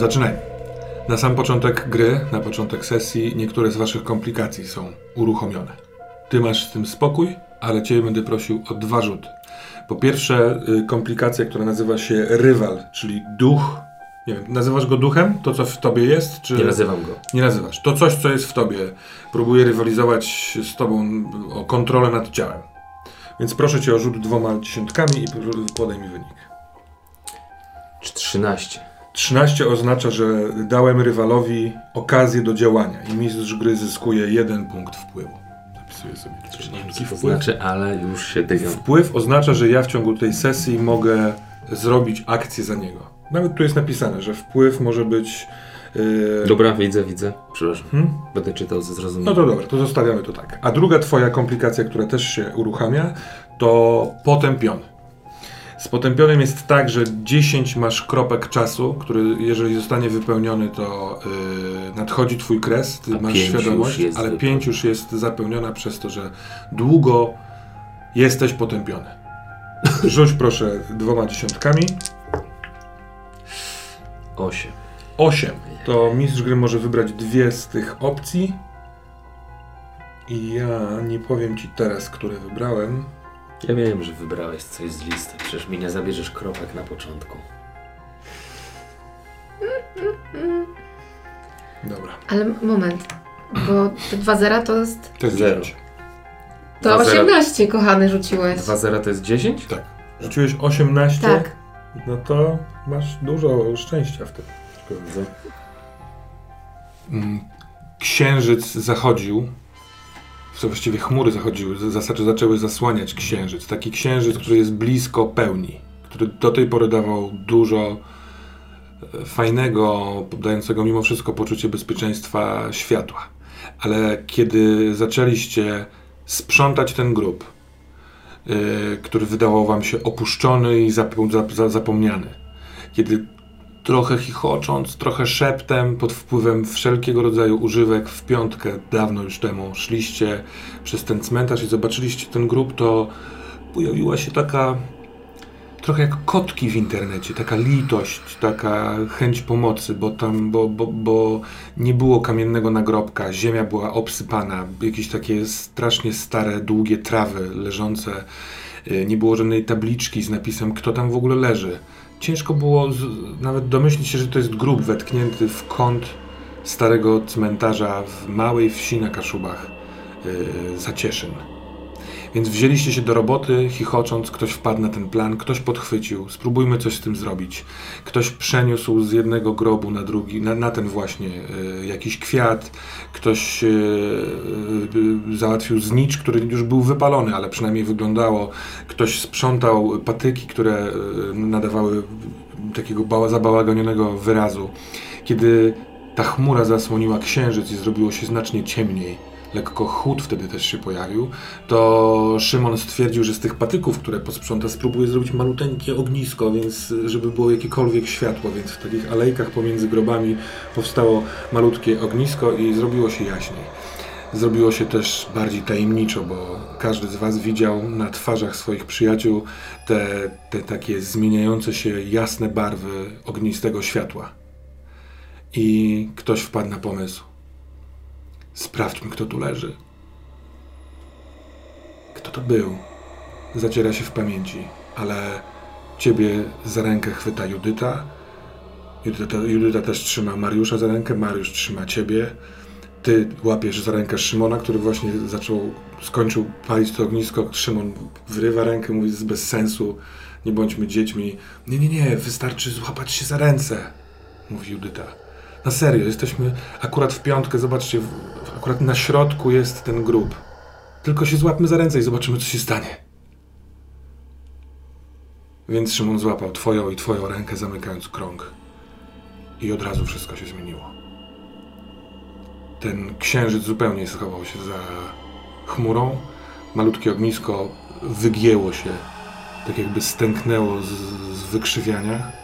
Zaczynajmy. Na sam początek gry, na początek sesji, niektóre z waszych komplikacji są uruchomione. Ty masz z tym spokój, ale ciebie będę prosił o dwa rzuty. Po pierwsze, y, komplikacja, która nazywa się rywal, czyli duch. Nie wiem, nazywasz go duchem? To, co w tobie jest? Czy... Nie nazywam go. Nie nazywasz. To coś, co jest w tobie, próbuje rywalizować z tobą o kontrolę nad ciałem. Więc proszę cię o rzut dwoma dziesiątkami i podaj mi wynik. 13. 13 oznacza, że dałem rywalowi okazję do działania i mistrz gry zyskuje jeden punkt wpływu. Zapisuję sobie Nie wiem, taki co to wpływ. znaczy, ale już się dymią. Wpływ oznacza, że ja w ciągu tej sesji mogę zrobić akcję za niego. Nawet tu jest napisane, że wpływ może być. Yy... Dobra, widzę, widzę. Przepraszam. Hmm? Będę czytał ze No zrozumieniem. to dobra, to zostawiamy to tak. A druga twoja komplikacja, która też się uruchamia, to potępiony. Z potępionym jest tak, że 10 masz kropek czasu, który jeżeli zostanie wypełniony, to yy, nadchodzi twój kres, ty A masz świadomość, ale wypełnione. 5 już jest zapełniona przez to, że długo jesteś potępiony. Rzuć proszę dwoma dziesiątkami. 8. 8. To mistrz gry może wybrać dwie z tych opcji. I ja nie powiem ci teraz, które wybrałem. Ja wiem, że wybrałeś coś z listy. Przecież mi nie zabierzesz kropek na początku. Dobra. Ale moment, bo te dwa zera to jest... To jest Zero. 10. To Dwa zera- 18, kochany, rzuciłeś. 2-0 to jest 10? Tak. Rzuciłeś 18? Tak. No to masz dużo szczęścia w tym. Mm, Księżyc zachodził. Co właściwie chmury zachodziły, zaczęły zasłaniać księżyc. Taki księżyc, który jest blisko pełni, który do tej pory dawał dużo e, fajnego, dającego mimo wszystko poczucie bezpieczeństwa światła. Ale kiedy zaczęliście sprzątać ten grób, yy, który wydawał wam się opuszczony i zapo- zap- za- zapomniany, kiedy trochę chichocząc, trochę szeptem, pod wpływem wszelkiego rodzaju używek w piątkę, dawno już temu, szliście przez ten cmentarz i zobaczyliście ten grób, to pojawiła się taka trochę jak kotki w internecie, taka litość, taka chęć pomocy, bo tam, bo, bo, bo nie było kamiennego nagrobka, ziemia była obsypana, jakieś takie strasznie stare, długie trawy leżące, y, nie było żadnej tabliczki z napisem, kto tam w ogóle leży. Ciężko było z, nawet domyślić się, że to jest grób wetknięty w kąt starego cmentarza w małej wsi na Kaszubach, yy, Zacieszyn. Więc wzięliście się do roboty, chichocząc, ktoś wpadł na ten plan, ktoś podchwycił, spróbujmy coś z tym zrobić. Ktoś przeniósł z jednego grobu na drugi, na, na ten właśnie y, jakiś kwiat, ktoś y, y, załatwił znicz, który już był wypalony, ale przynajmniej wyglądało. Ktoś sprzątał patyki, które nadawały takiego bała, zabałagonionego wyrazu. Kiedy ta chmura zasłoniła księżyc i zrobiło się znacznie ciemniej, lekko chłód wtedy też się pojawił, to Szymon stwierdził, że z tych patyków, które posprząta, spróbuje zrobić maluteńkie ognisko, więc żeby było jakiekolwiek światło, więc w takich alejkach pomiędzy grobami powstało malutkie ognisko i zrobiło się jaśniej. Zrobiło się też bardziej tajemniczo, bo każdy z Was widział na twarzach swoich przyjaciół te, te takie zmieniające się jasne barwy ognistego światła. I ktoś wpadł na pomysł. Sprawdźmy, kto tu leży. Kto to był? Zaciera się w pamięci, ale ciebie za rękę chwyta Judyta. Judyta, Judyta też trzyma Mariusza za rękę, Mariusz trzyma ciebie. Ty łapiesz za rękę Szymona, który właśnie zaczął, skończył palić to ognisko. Szymon wyrywa rękę, mówi, bez sensu, nie bądźmy dziećmi. Nie, nie, nie, wystarczy złapać się za ręce, mówi Judyta. Na serio, jesteśmy akurat w piątkę, zobaczcie, akurat na środku jest ten grób. Tylko się złapmy za ręce i zobaczymy, co się stanie. Więc Szymon złapał twoją i twoją rękę, zamykając krąg. I od razu wszystko się zmieniło. Ten księżyc zupełnie schował się za chmurą. Malutkie ognisko wygięło się, tak jakby stęknęło z, z wykrzywiania.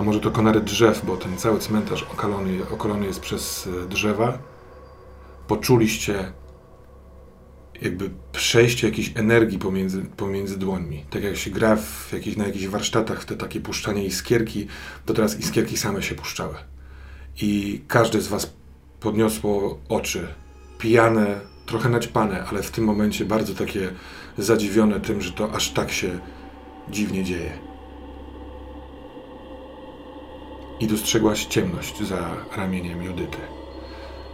A może to konary drzew, bo ten cały cmentarz okalony, okalony jest przez e, drzewa. Poczuliście, jakby przejście jakiejś energii pomiędzy, pomiędzy dłońmi. Tak jak się gra w jakich, na jakichś warsztatach w te takie puszczanie iskierki, to teraz iskierki same się puszczały. I każde z was podniosło oczy, pijane, trochę naćpane, ale w tym momencie bardzo takie zadziwione tym, że to aż tak się dziwnie dzieje. I dostrzegłaś ciemność za ramieniem Judyty.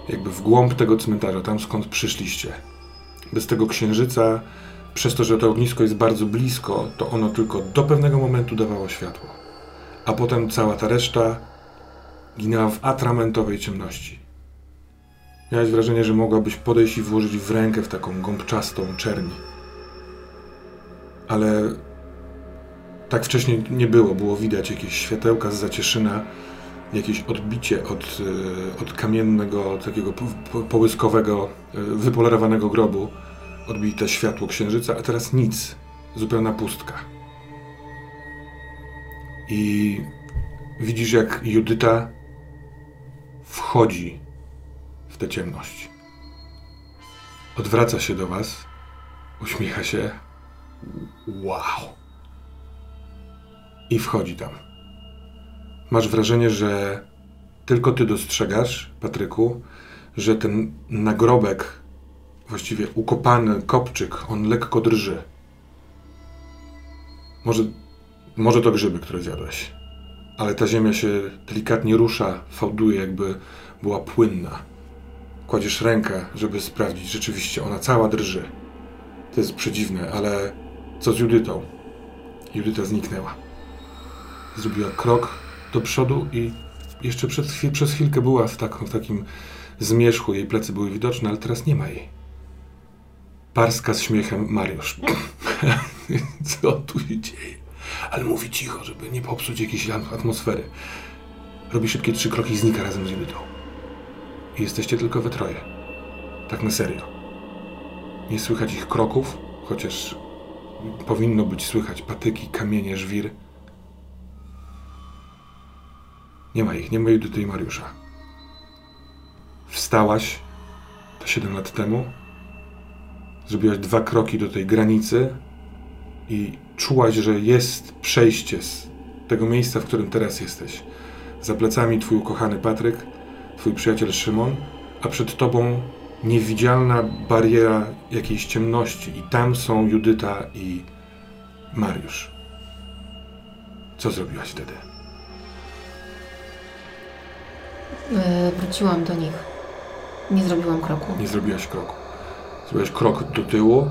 Jakby w głąb tego cmentarza, tam skąd przyszliście. Bez tego księżyca, przez to, że to ognisko jest bardzo blisko, to ono tylko do pewnego momentu dawało światło. A potem cała ta reszta ginęła w atramentowej ciemności. Miałeś wrażenie, że mogłabyś podejść i włożyć w rękę w taką gąbczastą czerni. Ale tak wcześniej nie było. Było widać jakieś światełka z zacieszyna, jakieś odbicie od, e, od kamiennego, takiego połyskowego, e, wypolerowanego grobu. Odbite światło księżyca, a teraz nic. Zupełna pustka. I widzisz, jak Judyta wchodzi w tę ciemność. Odwraca się do was, uśmiecha się. Wow. I wchodzi tam. Masz wrażenie, że tylko ty dostrzegasz, Patryku, że ten nagrobek, właściwie ukopany kopczyk, on lekko drży. Może, może to grzyby, które zjadłeś, ale ta ziemia się delikatnie rusza, fałduje, jakby była płynna. Kładziesz rękę, żeby sprawdzić, rzeczywiście ona cała drży. To jest przedziwne, ale co z Judytą? Judyta zniknęła. Zrobiła krok do przodu i jeszcze przed przez chwilkę była w, tak, w takim zmierzchu, jej plecy były widoczne, ale teraz nie ma jej. Parska z śmiechem Mariusz. Co tu się dzieje? Ale mówi cicho, żeby nie popsuć jakiejś atmosfery. Robi szybkie trzy kroki i znika razem z Judytą. I jesteście tylko we troje. Tak na serio. Nie słychać ich kroków, chociaż powinno być słychać patyki, kamienie, żwir. Nie ma ich, nie ma Judyty i Mariusza. Wstałaś to 7 lat temu, zrobiłaś dwa kroki do tej granicy i czułaś, że jest przejście z tego miejsca, w którym teraz jesteś. Za plecami twój ukochany Patryk, twój przyjaciel Szymon, a przed tobą niewidzialna bariera jakiejś ciemności i tam są Judyta i Mariusz. Co zrobiłaś wtedy? Yy, wróciłam do nich. Nie zrobiłam kroku. Nie zrobiłaś kroku. Zrobiłaś krok do tyłu.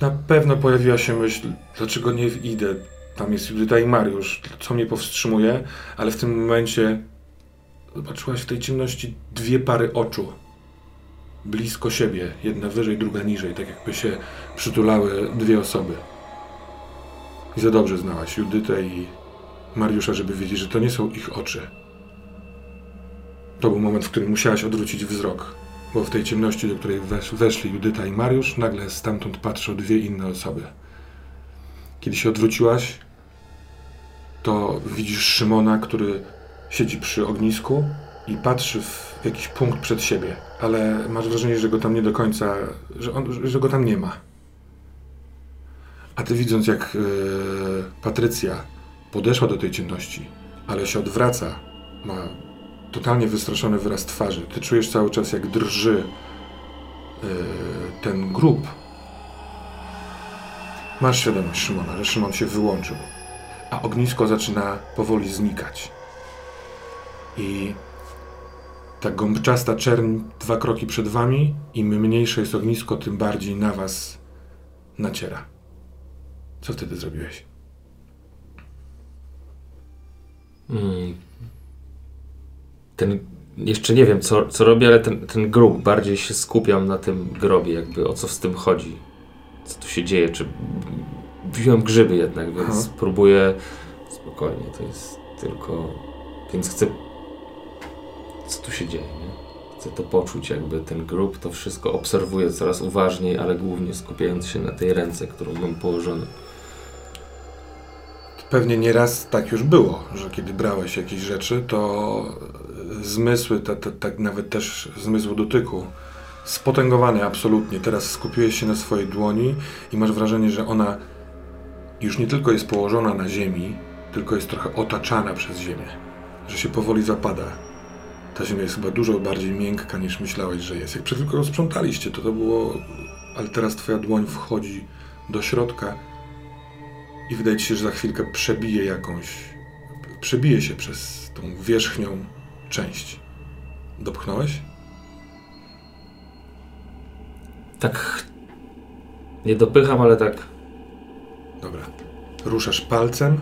Na pewno pojawiła się myśl, dlaczego nie idę. Tam jest Judyta i Mariusz. Co mnie powstrzymuje? Ale w tym momencie zobaczyłaś w tej ciemności dwie pary oczu. Blisko siebie. Jedna wyżej, druga niżej. Tak jakby się przytulały dwie osoby. I za dobrze znałaś Judytę i Mariusza, żeby wiedzieć, że to nie są ich oczy. To był moment, w którym musiałaś odwrócić wzrok, bo w tej ciemności, do której wesz weszli Judyta i Mariusz, nagle stamtąd patrzą dwie inne osoby. Kiedy się odwróciłaś, to widzisz Szymona, który siedzi przy ognisku i patrzy w jakiś punkt przed siebie, ale masz wrażenie, że go tam nie do końca, że, on, że go tam nie ma. A ty widząc, jak yy, Patrycja podeszła do tej ciemności, ale się odwraca, ma totalnie wystraszony wyraz twarzy. Ty czujesz cały czas, jak drży yy, ten grób. Masz świadomość Szymona, że Szymon się wyłączył, a ognisko zaczyna powoli znikać. I ta gąbczasta czerń dwa kroki przed wami, im mniejsze jest ognisko, tym bardziej na was naciera. Co wtedy zrobiłeś? Mm. Ten, jeszcze nie wiem co, co robię, ale ten, ten grób, bardziej się skupiam na tym grobie, jakby o co z tym chodzi. Co tu się dzieje, czy wziąłem grzyby jednak, więc Aha. próbuję spokojnie, to jest tylko, więc chcę co tu się dzieje, nie? Chcę to poczuć, jakby ten grób, to wszystko obserwuję coraz uważniej, ale głównie skupiając się na tej ręce, którą mam położoną. Pewnie nieraz tak już było, że kiedy brałeś jakieś rzeczy, to zmysły, tak nawet też zmysł dotyku, spotęgowany absolutnie. Teraz skupiłeś się na swojej dłoni i masz wrażenie, że ona już nie tylko jest położona na ziemi, tylko jest trochę otaczana przez ziemię. Że się powoli zapada. Ta ziemia jest chyba dużo bardziej miękka niż myślałeś, że jest. Jak przed chwilą sprzątaliście, to to było... Ale teraz twoja dłoń wchodzi do środka i wydaje ci się, że za chwilkę przebije jakąś... Przebije się przez tą wierzchnią część. Dopchnąłeś? Tak. Nie dopycham, ale tak. Dobra. Ruszasz palcem.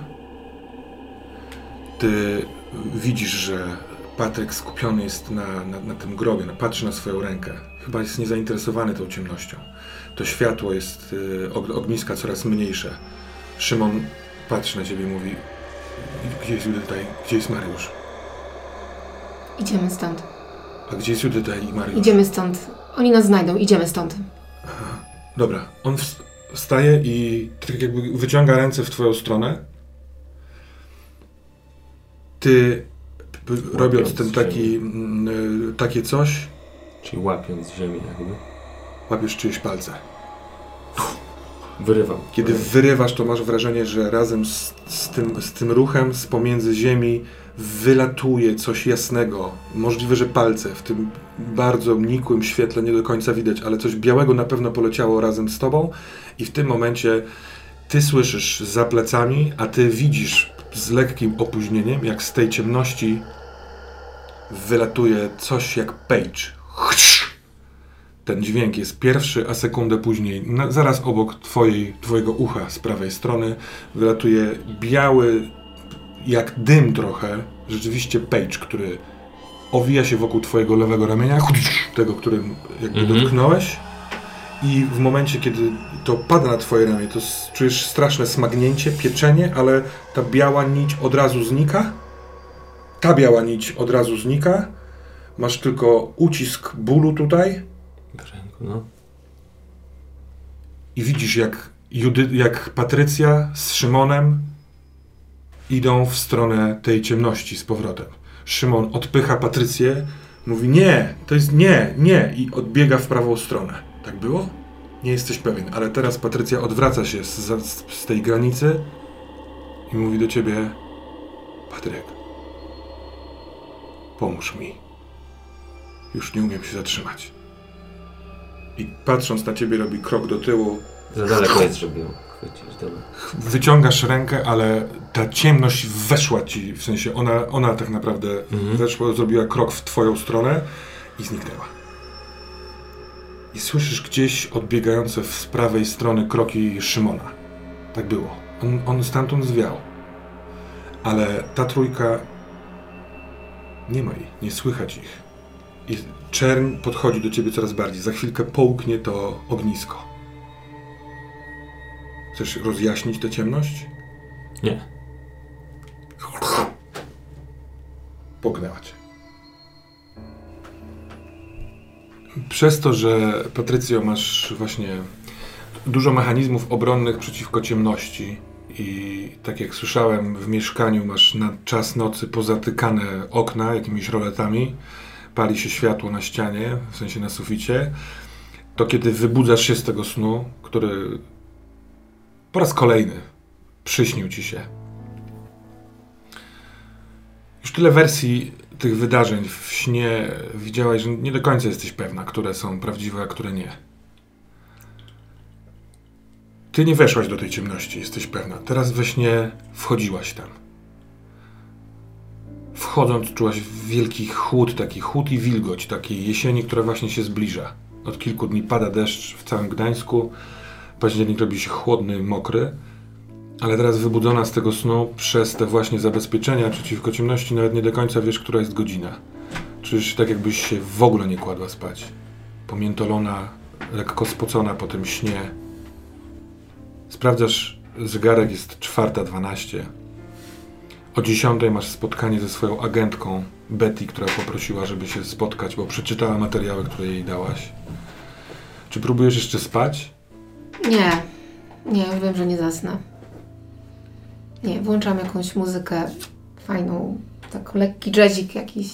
Ty widzisz, że Patryk skupiony jest na, na, na tym grobie, patrzy na swoją rękę. Chyba jest niezainteresowany tą ciemnością. To światło jest, y, ogniska coraz mniejsze. Szymon patrzy na ciebie i mówi gdzie jest Judyta gdzie jest Mariusz? Idziemy stąd. A gdzie jest Judyta i Mariusz? Idziemy stąd. Oni nas znajdą, idziemy stąd. Aha. Dobra, on wstaje i tak jakby wyciąga ręce w twoją stronę. Ty robiąc ten taki, mm, takie coś. Czyli łapiąc ziemię jakby. Łapiesz czyjeś palce. Wyrywam. Kiedy wyrywasz, to masz wrażenie, że razem z, z, tym, z tym ruchem z pomiędzy ziemi wylatuje coś jasnego. Możliwe, że palce w tym bardzo nikłym świetle nie do końca widać, ale coś białego na pewno poleciało razem z tobą i w tym momencie ty słyszysz za plecami, a ty widzisz z lekkim opóźnieniem, jak z tej ciemności wylatuje coś jak page. Ten dźwięk jest pierwszy, a sekundę później, na, zaraz obok twojej, twojego ucha z prawej strony, wylatuje biały, jak dym trochę, rzeczywiście page, który owija się wokół twojego lewego ramienia, tego, którym jakby mhm. dotknąłeś. I w momencie, kiedy to pada na twoje ramię, to czujesz straszne smagnięcie, pieczenie, ale ta biała nić od razu znika. Ta biała nić od razu znika. Masz tylko ucisk bólu tutaj. W ręku, no. I widzisz, jak, Judy, jak Patrycja z Szymonem idą w stronę tej ciemności z powrotem. Szymon odpycha Patrycję, mówi nie, to jest nie, nie i odbiega w prawą stronę. Tak było? Nie jesteś pewien, ale teraz Patrycja odwraca się z, z, z tej granicy i mówi do ciebie Patryk, pomóż mi. Już nie umiem się zatrzymać. I patrząc na ciebie robi krok do tyłu. Za daleko jest, ją chwycić. Dobra. Wyciągasz rękę, ale ta ciemność weszła ci, w sensie ona, ona tak naprawdę mhm. weszła, zrobiła krok w twoją stronę i zniknęła. I słyszysz gdzieś odbiegające z prawej strony kroki Szymona. Tak było. On, on stamtąd zwiał. Ale ta trójka nie ma jej, nie słychać ich. I czerń podchodzi do ciebie coraz bardziej. Za chwilkę połknie to ognisko. Chcesz rozjaśnić tę ciemność? Nie. Pognęła cię. Przez to, że Patrycjo masz właśnie dużo mechanizmów obronnych przeciwko ciemności i tak jak słyszałem w mieszkaniu masz na czas nocy pozatykane okna jakimiś roletami, pali się światło na ścianie, w sensie na suficie, to kiedy wybudzasz się z tego snu, który po raz kolejny przyśnił ci się. Już tyle wersji tych wydarzeń w śnie widziałaś, że nie do końca jesteś pewna, które są prawdziwe, a które nie. Ty nie weszłaś do tej ciemności, jesteś pewna. Teraz we śnie wchodziłaś tam. Wchodząc czułaś wielki chłód, taki chłód i wilgoć takiej jesieni, która właśnie się zbliża. Od kilku dni pada deszcz w całym Gdańsku. Październik robi się chłodny, mokry. Ale teraz wybudzona z tego snu przez te właśnie zabezpieczenia przeciwko ciemności, nawet nie do końca wiesz, która jest godzina. Czyż tak jakbyś się w ogóle nie kładła spać. Pomiętolona, lekko spocona po tym śnie. Sprawdzasz, zegarek jest czwarta dwanaście. O dziesiątej masz spotkanie ze swoją agentką Betty, która poprosiła, żeby się spotkać, bo przeczytała materiały, które jej dałaś. Czy próbujesz jeszcze spać? Nie. Nie, już wiem, że nie zasnę. Nie, włączam jakąś muzykę fajną, tak lekki jazzik jakiś.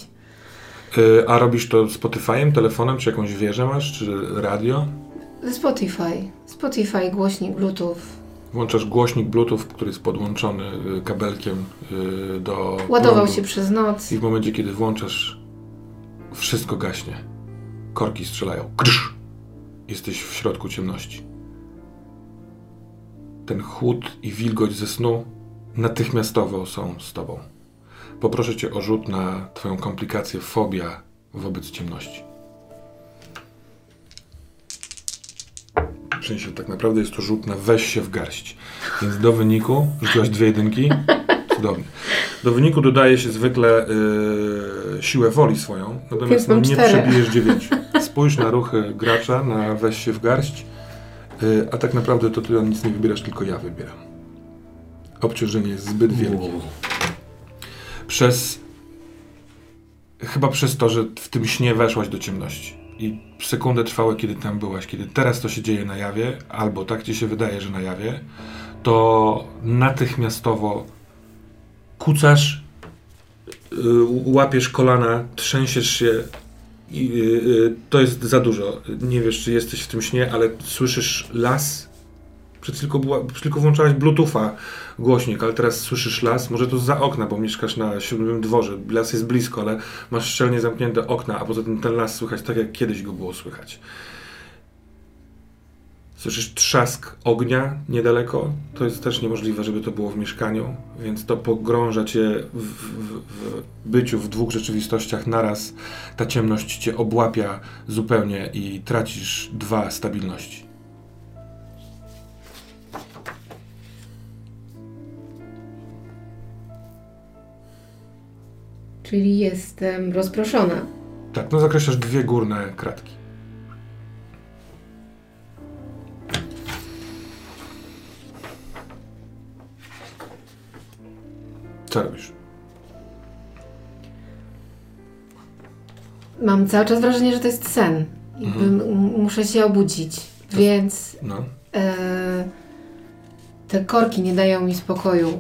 Y, a robisz to Spotify'em, telefonem, czy jakąś wieżę masz, czy radio? Spotify. Spotify, głośnik, Bluetooth. Włączasz głośnik Bluetooth, który jest podłączony y, kabelkiem y, do. Ładował prądu. się przez noc. I w momencie, kiedy włączasz, wszystko gaśnie. Korki strzelają. Krzyż! Jesteś w środku ciemności. Ten chłód i wilgoć ze snu natychmiastowo są z tobą. Poproszę cię o rzut na twoją komplikację fobia wobec ciemności. W sensie tak naprawdę jest to rzut na weź się w garść. Więc do wyniku rzuciłaś dwie jedynki. Cudownie. Do wyniku dodaje się zwykle yy, siłę woli swoją, natomiast no, nie przebijesz dziewięciu. Spójrz na ruchy gracza, na weź się w garść, a tak naprawdę to ty nic nie wybierasz, tylko ja wybieram. Obciążenie jest zbyt wielkie. Przez... Chyba przez to, że w tym śnie weszłaś do ciemności. I sekundę trwały, kiedy tam byłaś. Kiedy teraz to się dzieje na jawie, albo tak ci się wydaje, że na jawie, to natychmiastowo kucasz, y, łapiesz kolana, trzęsiesz się i y, y, to jest za dużo. Nie wiesz, czy jesteś w tym śnie, ale słyszysz las. Przed chwilką, była, włączałeś Bluetootha, głośnik, ale teraz słyszysz las. Może to za okna, bo mieszkasz na siódmym dworze. Las jest blisko, ale masz szczelnie zamknięte okna, a poza tym ten las słychać tak, jak kiedyś go było słychać. Słyszysz trzask ognia niedaleko. To jest też niemożliwe, żeby to było w mieszkaniu, więc to pogrąża cię w, w, w byciu w dwóch rzeczywistościach naraz. Ta ciemność cię obłapia zupełnie i tracisz dwa stabilności. Czyli jestem rozproszona. Tak, no zakreślasz dwie górne kratki. Co robisz? Mam cały czas wrażenie, że to jest sen. Jakby Mhm. muszę się obudzić. Więc No. e, te korki nie dają mi spokoju.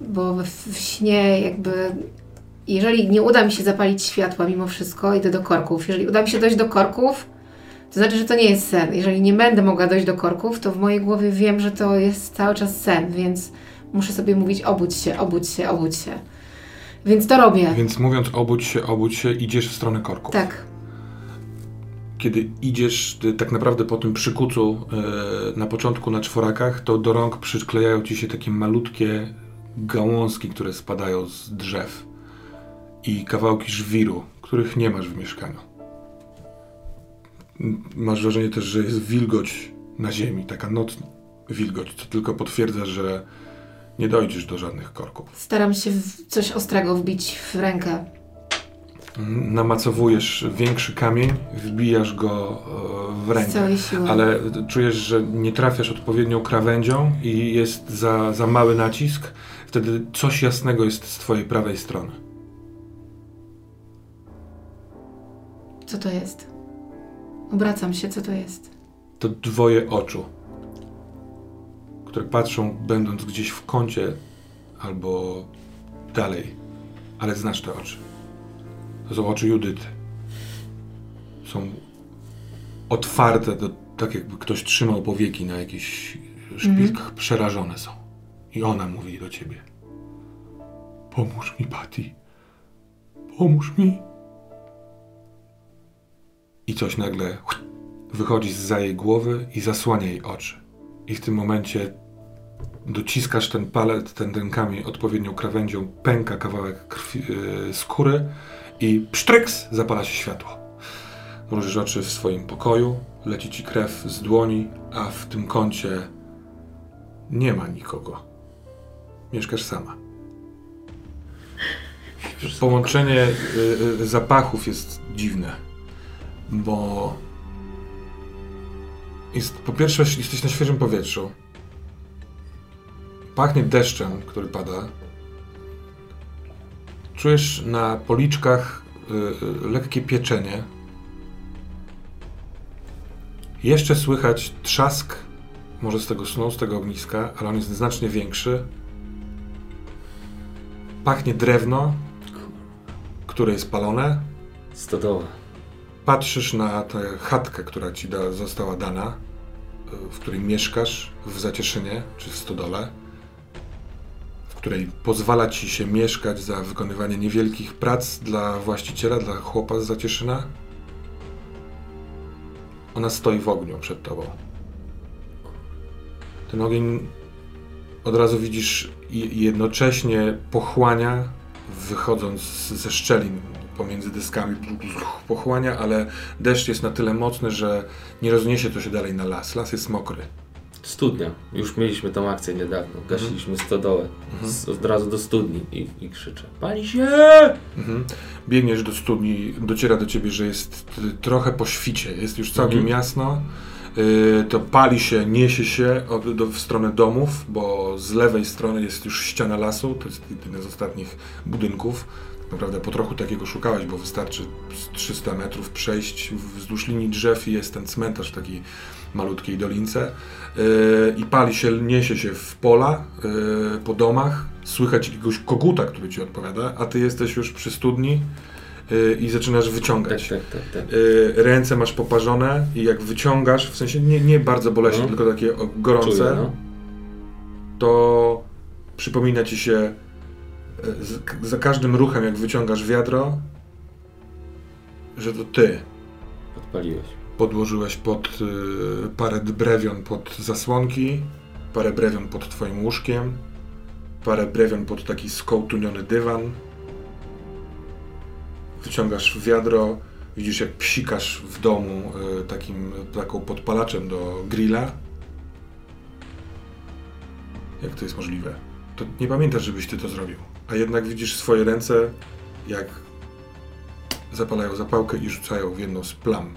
Bo w, w śnie jakby... Jeżeli nie uda mi się zapalić światła mimo wszystko, idę do korków. Jeżeli uda mi się dojść do korków, to znaczy, że to nie jest sen. Jeżeli nie będę mogła dojść do korków, to w mojej głowie wiem, że to jest cały czas sen, więc muszę sobie mówić obudź się, obudź się, obudź się. Więc to robię. Więc mówiąc obudź się, obudź się, idziesz w stronę korków. Tak. Kiedy idziesz ty, tak naprawdę po tym przykucu e, na początku na czworakach, to do rąk przyklejają ci się takie malutkie gałązki, które spadają z drzew i kawałki żwiru, których nie masz w mieszkaniu. Masz wrażenie też, że jest wilgoć na ziemi, taka noc wilgoć, co tylko potwierdza, że nie dojdziesz do żadnych korków. Staram się coś ostrego wbić w rękę. Namacowujesz większy kamień, wbijasz go e, w Z rękę. całej siły. Ale czujesz, że nie trafiasz odpowiednią krawędzią i jest za, za mały nacisk, wtedy coś jasnego jest z twojej prawej strony. Co to jest? Obracam się, co to jest? To dwoje oczu, które patrzą, będąc gdzieś w kącie albo dalej, ale znasz te oczy. To są oczy Judyty. Są otwarte, do, tak jakby ktoś trzymał powieki na jakichś szpilkach, przerażone są. I ona mówi do ciebie: Pomóż mi, Patty. Pomóż mi. I coś nagle wychodzi z za jej głowy i zasłania jej oczy. I w tym momencie dociskasz ten palet, kamień odpowiednią krawędzią, pęka kawałek krwi, yy, skóry i psztryks zapala się światło. Mrużysz oczy w swoim pokoju, leci ci krew z dłoni, a w tym kącie nie ma nikogo. Mieszkasz sama. Połączenie y, y, zapachów jest dziwne, bo jest, po pierwsze jesteś na świeżym powietrzu. Pachnie deszczem, który pada. Czujesz na policzkach y, y, lekkie pieczenie. Jeszcze słychać trzask, może z tego snu, z tego ogniska, ale on jest znacznie większy. Pachnie drewno, które jest palone. Stodoła. Patrzysz na tę chatkę, która ci da, została dana, y, w której mieszkasz w Zacieszynie czy w Stodole, której pozwala ci się mieszkać za wykonywanie niewielkich prac dla właściciela, dla chłopa z Zacieszyna. Ona stoi w ogniu przed tobą. Ten ogień od razu widzisz i jednocześnie pochłania, wychodząc ze szczelin pomiędzy dyskami, pochłania, ale deszcz jest na tyle mocny, że nie rozniesie to się dalej na las. Las jest mokry. Studnia. Już mieliśmy tą akcję niedawno. Gasiliśmy stodołę. Z, od razu do studni i, i krzyczę. Pali się! Mhm. Biegniesz do studni, dociera do ciebie, że jest trochę po świcie, jest już całkiem Mhm. jasno. Y, to pali się, niesie się od, do, w stronę domów, bo z lewej strony jest już ściana lasu, to jest jeden z ostatnich budynków. Tak naprawdę po trochu takiego szukałeś, bo wystarczy z 300 metrów przejść wzdłuż linii drzew i jest ten cmentarz w takiej malutkiej dolince. Y, I pali się, niesie się w pola, y, po domach. Słychać jakiegoś koguta, który ci odpowiada, a ty jesteś już przy studni y, i zaczynasz Tak, wyciągać. tak, tak, tak. Y, ręce masz poparzone i jak wyciągasz, w sensie nie, nie bardzo boleśnie, No. tylko takie gorące, Czuję, no. to przypomina ci się za każdym ruchem, jak wyciągasz wiadro, że to ty podłożyłeś pod y, parę brewion pod zasłonki, parę brewion pod twoim łóżkiem, parę brewion pod taki skołtuniony dywan. Wyciągasz wiadro, widzisz jak psikasz w domu y, takim taką podpalaczem do grilla. Jak to jest możliwe? To nie pamiętasz, żebyś ty to zrobił. A jednak widzisz swoje ręce, jak zapalają zapałkę i rzucają w jedną z plam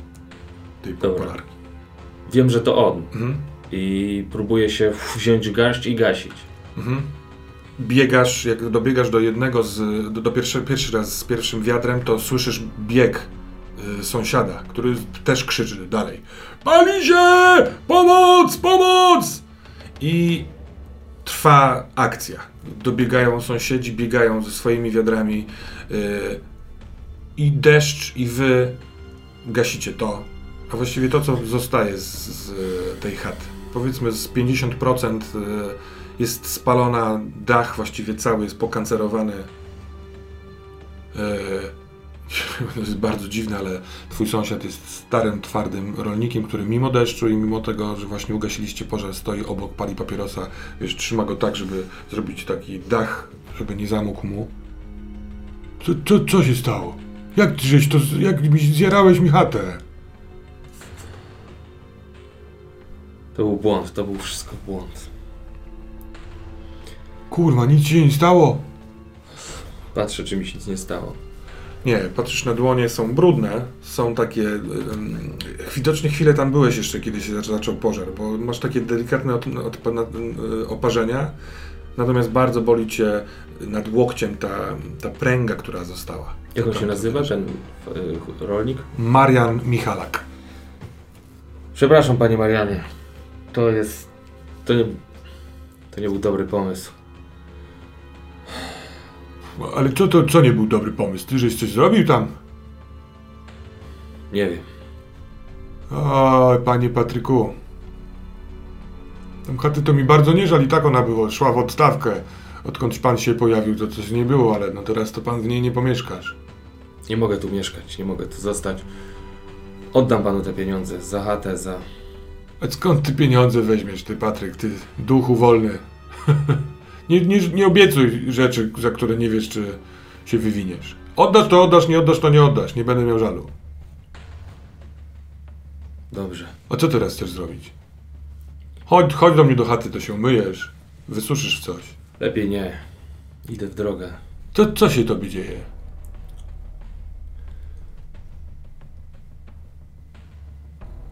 tej Dobra. podpalarki. Wiem, że to on. Mhm. I próbuję się wziąć garść i gasić. Mhm. Biegasz, jak dobiegasz do jednego z, do, do pierwszy, pierwszy raz z pierwszym wiatrem, to słyszysz bieg y, sąsiada, który też krzyczy dalej. Pali się! Pomoc! Pomoc! I trwa akcja. Dobiegają sąsiedzi, biegają ze swoimi wiadrami y, i deszcz i wy gasicie to, a właściwie to, co zostaje z, z tej chaty. Powiedzmy z 50% y, jest spalona, dach właściwie cały jest pokancerowany. E, To jest bardzo dziwne, ale twój sąsiad jest starym, twardym rolnikiem, który mimo deszczu i mimo tego, że właśnie ugasiliście pożar, stoi obok, pali papierosa, wiesz, trzyma go tak, żeby zrobić taki dach, żeby nie zamógł mu. Co, co, co się stało? Jak żeś to, jak mi zjarałeś mi chatę? To był błąd, to był wszystko błąd. Kurwa, nic się nie stało? Patrzę, czy mi się nic nie stało. Nie, patrzysz na dłonie, są brudne, są takie. Widocznie chwilę tam byłeś jeszcze, kiedy się zaczą- zaczął pożar, bo masz takie delikatne od, od, y, oparzenia, natomiast bardzo boli cię nad łokciem ta, ta pręga, która została. Jak on się nazywa, ten y, rolnik? Marian Michalak. Przepraszam, panie Marianie. To jest. To nie. To nie był dobry pomysł. Ale co to, co nie był dobry pomysł? Ty żeś coś zrobił tam? Nie wiem. O, panie Patryku. Tam chaty to mi bardzo nie żal i tak ona była, szła w odstawkę. Odkąd pan się pojawił, to coś nie było, ale no teraz to pan w niej nie pomieszkasz. Nie mogę tu mieszkać, nie mogę tu zostać. Oddam panu te pieniądze za chatę, za. A skąd ty pieniądze weźmiesz, ty Patryk, ty duchu wolny? nie, nie, nie obiecuj rzeczy, za które nie wiesz, czy się wywiniesz. Oddasz to oddasz, nie oddasz to nie oddasz, nie będę miał żalu. Dobrze. A co teraz chcesz zrobić? Chodź, chodź do mnie do chaty, to się umyjesz, wysuszysz coś. Lepiej nie. Idę w drogę. Co, co się tobie dzieje?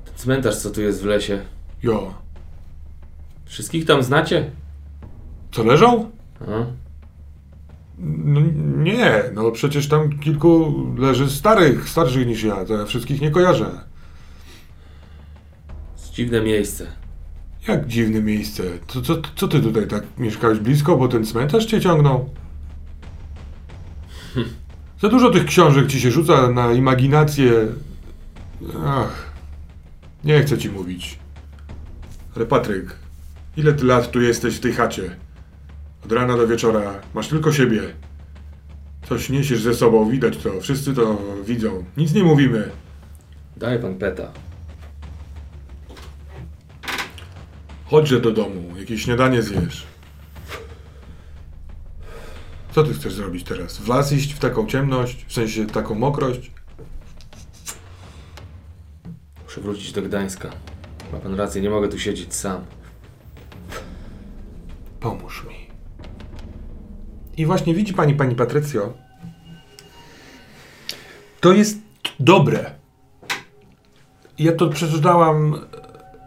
Ten cmentarz, co tu jest w lesie. Jo, Wszystkich tam znacie? Co leżą? A? No, nie, no przecież tam kilku leży starych, starszych niż ja, to ja wszystkich nie kojarzę. Dziwne miejsce. Jak dziwne miejsce. Co, co, co ty tutaj tak mieszkałeś blisko, bo ten cmentarz cię ciągnął? Za dużo tych książek ci się rzuca na imaginację. Ach, nie chcę ci mówić. Ale Patryk, ile ty lat tu jesteś w tej chacie? Od rana do wieczora masz tylko siebie. Coś niesiesz ze sobą, widać to, wszyscy to widzą. Nic nie mówimy. Daj pan peta. Chodźże do domu, jakieś śniadanie zjesz. Co ty chcesz zrobić teraz? W las iść w taką ciemność, w sensie taką mokrość? Muszę wrócić do Gdańska. Ma pan rację, nie mogę tu siedzieć sam. Pomóż mi. I właśnie widzi pani, pani Patrycjo, to jest dobre. Ja to przeczytałam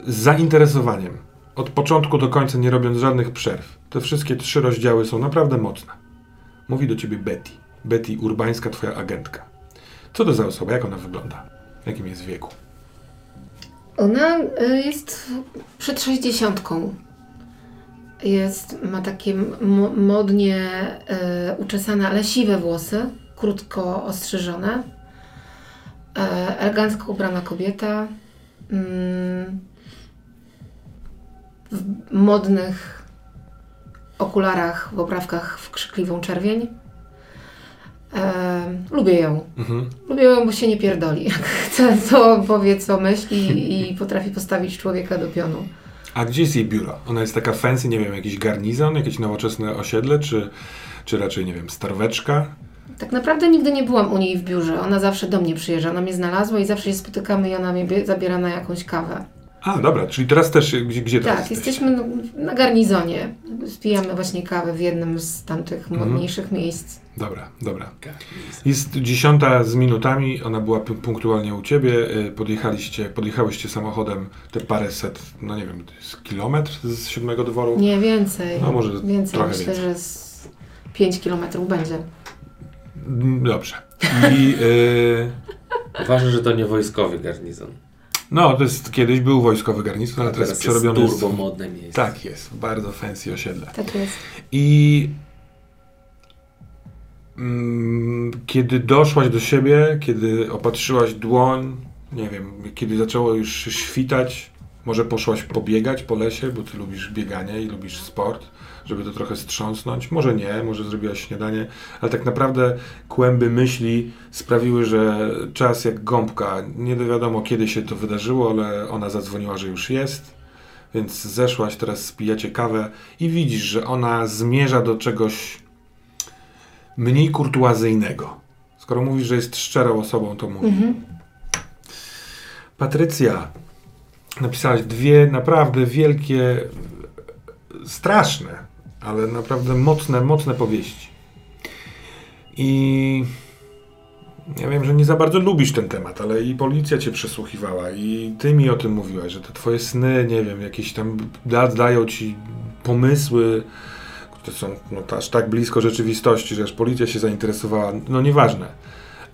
z zainteresowaniem. Od początku do końca, nie robiąc żadnych przerw. Te wszystkie trzy rozdziały są naprawdę mocne. Mówi do ciebie Betty. Betty Urbańska, twoja agentka. Co to za osoba? Jak ona wygląda? Jakim jest wieku? Ona y, jest przed sześćdziesiątką. Jest, ma takie mo- modnie y, uczesane, ale siwe włosy, krótko ostrzyżone. E, elegancko ubrana kobieta. Mm, w modnych okularach, w oprawkach w krzykliwą czerwień. E, lubię ją. Mhm. Lubię ją, bo się nie pierdoli. Jak chce, to powie, co myśli i potrafi postawić człowieka do pionu. A gdzie jest jej biuro? Ona jest taka fancy, nie wiem, jakiś garnizon, jakieś nowoczesne osiedle, czy, czy raczej, nie wiem, starweczka? Tak naprawdę nigdy nie byłam u niej w biurze. Ona zawsze do mnie przyjeżdża. Ona mnie znalazła i zawsze się spotykamy i ona mnie bie- zabiera na jakąś kawę. A, dobra, czyli teraz też, gdzie, gdzie teraz Tak, jesteśmy na garnizonie. Spijamy właśnie kawę w jednym z tamtych Mhm. modniejszych miejsc. Dobra, dobra. Jest dziesiąta z minutami, ona była pu- punktualnie u ciebie, y, podjechaliście, podjechałyście samochodem te paręset, no nie wiem, jest kilometr z siódmego dworu? Nie, więcej. No może więcej. trochę Myślę, więcej. że z 5 kilometrów będzie. Mm, Dobrze. I, y, Ważne, że to nie wojskowy garnizon. No, to jest, kiedyś był wojskowy garnizon, ale teraz, teraz przerobiony jest jest... turbo modne miejsce. Tak jest, bardzo fancy osiedle. Tak jest. I mm, kiedy doszłaś do siebie, kiedy opatrzyłaś dłoń, nie wiem, kiedy zaczęło już świtać, może poszłaś pobiegać po lesie, bo ty lubisz bieganie i lubisz sport, żeby to trochę strząsnąć. Może nie, może zrobiłaś śniadanie, ale tak naprawdę kłęby myśli sprawiły, że czas jak gąbka, nie wiadomo kiedy się to wydarzyło, ale ona zadzwoniła, że już jest. Więc zeszłaś, teraz spijacie kawę i widzisz, że ona zmierza do czegoś mniej kurtuazyjnego. Skoro mówisz, że jest szczerą osobą, to mówi. Mhm. Patrycja, napisałaś dwie naprawdę wielkie, straszne, ale naprawdę mocne, mocne powieści. I ja wiem, że nie za bardzo lubisz ten temat, ale i policja cię przesłuchiwała i ty mi o tym mówiłaś, że te twoje sny, nie wiem, jakieś tam da, dają ci pomysły, które są no, aż tak blisko rzeczywistości, że aż policja się zainteresowała. No nieważne.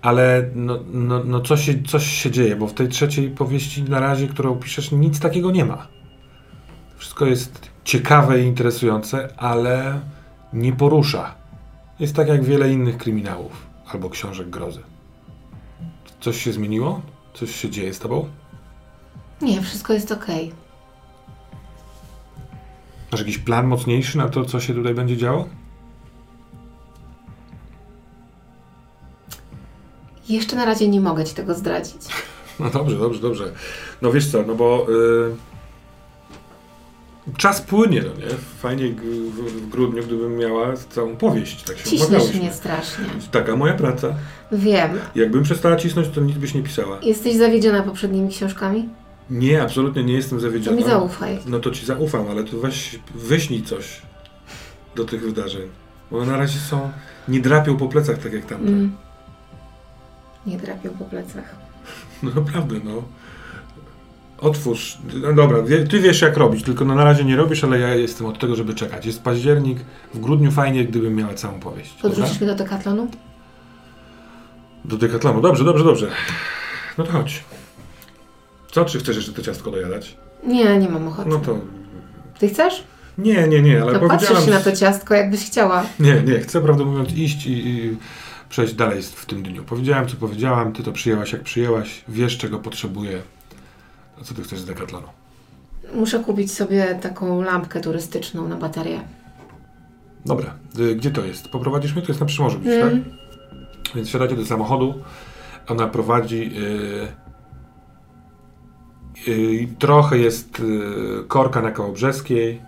Ale no, no, no coś, się, coś się dzieje, bo w tej trzeciej powieści na razie, którą piszesz, nic takiego nie ma. Wszystko jest ciekawe i interesujące, ale nie porusza. Jest tak jak wiele innych kryminałów albo książek grozy. Coś się zmieniło? Coś się dzieje z tobą? Nie, wszystko jest okej. Masz jakiś plan mocniejszy na to, co się tutaj będzie działo? Jeszcze na razie nie mogę Ci tego zdradzić. No dobrze, dobrze, dobrze. No wiesz co, no bo y, czas płynie, no nie? Fajnie w, w grudniu, gdybym miała całą powieść, tak się Ciśniesz mnie strasznie. Taka moja praca. Wiem. Jakbym przestała cisnąć, to nic byś nie pisała. Jesteś zawiedziona poprzednimi książkami? Nie, absolutnie nie jestem To zawiedziony. mi zaufaj. No to ci zaufam, ale to weź, wyśnij coś do tych wydarzeń. Bo na razie są, nie drapią po plecach tak jak tamte. Mm. Nie drapią po plecach. No naprawdę, no. Otwórz. No dobra, wie, ty wiesz jak robić, tylko no na razie nie robisz, ale ja jestem od tego, żeby czekać. Jest październik, w grudniu fajnie, gdybym miała całą powieść. Podrzucisz mnie do dekatlonu? Do dekatlonu. Dobrze, dobrze, dobrze. No to chodź. Co, czy chcesz jeszcze to ciastko dojadać? Nie, nie mam ochoty. No to... Ty chcesz? Nie, nie, nie, ale No powiedziałam... patrzysz się na to ciastko, jakbyś chciała. Nie, nie, chcę prawdę mówiąc iść i, i przejść dalej w tym dniu. Powiedziałem, co powiedziałam, ty to przyjęłaś, jak przyjęłaś, wiesz, czego potrzebuję. A co ty chcesz z Decathlonu? Muszę kupić sobie taką lampkę turystyczną na baterię. Dobra, y, gdzie to jest? Poprowadzisz mnie? To jest na Przymorzu, widzisz, Mm. tak? Więc wsiadacie do samochodu, ona prowadzi... Yy, yy, trochę jest yy, korka na Kołobrzeskiej.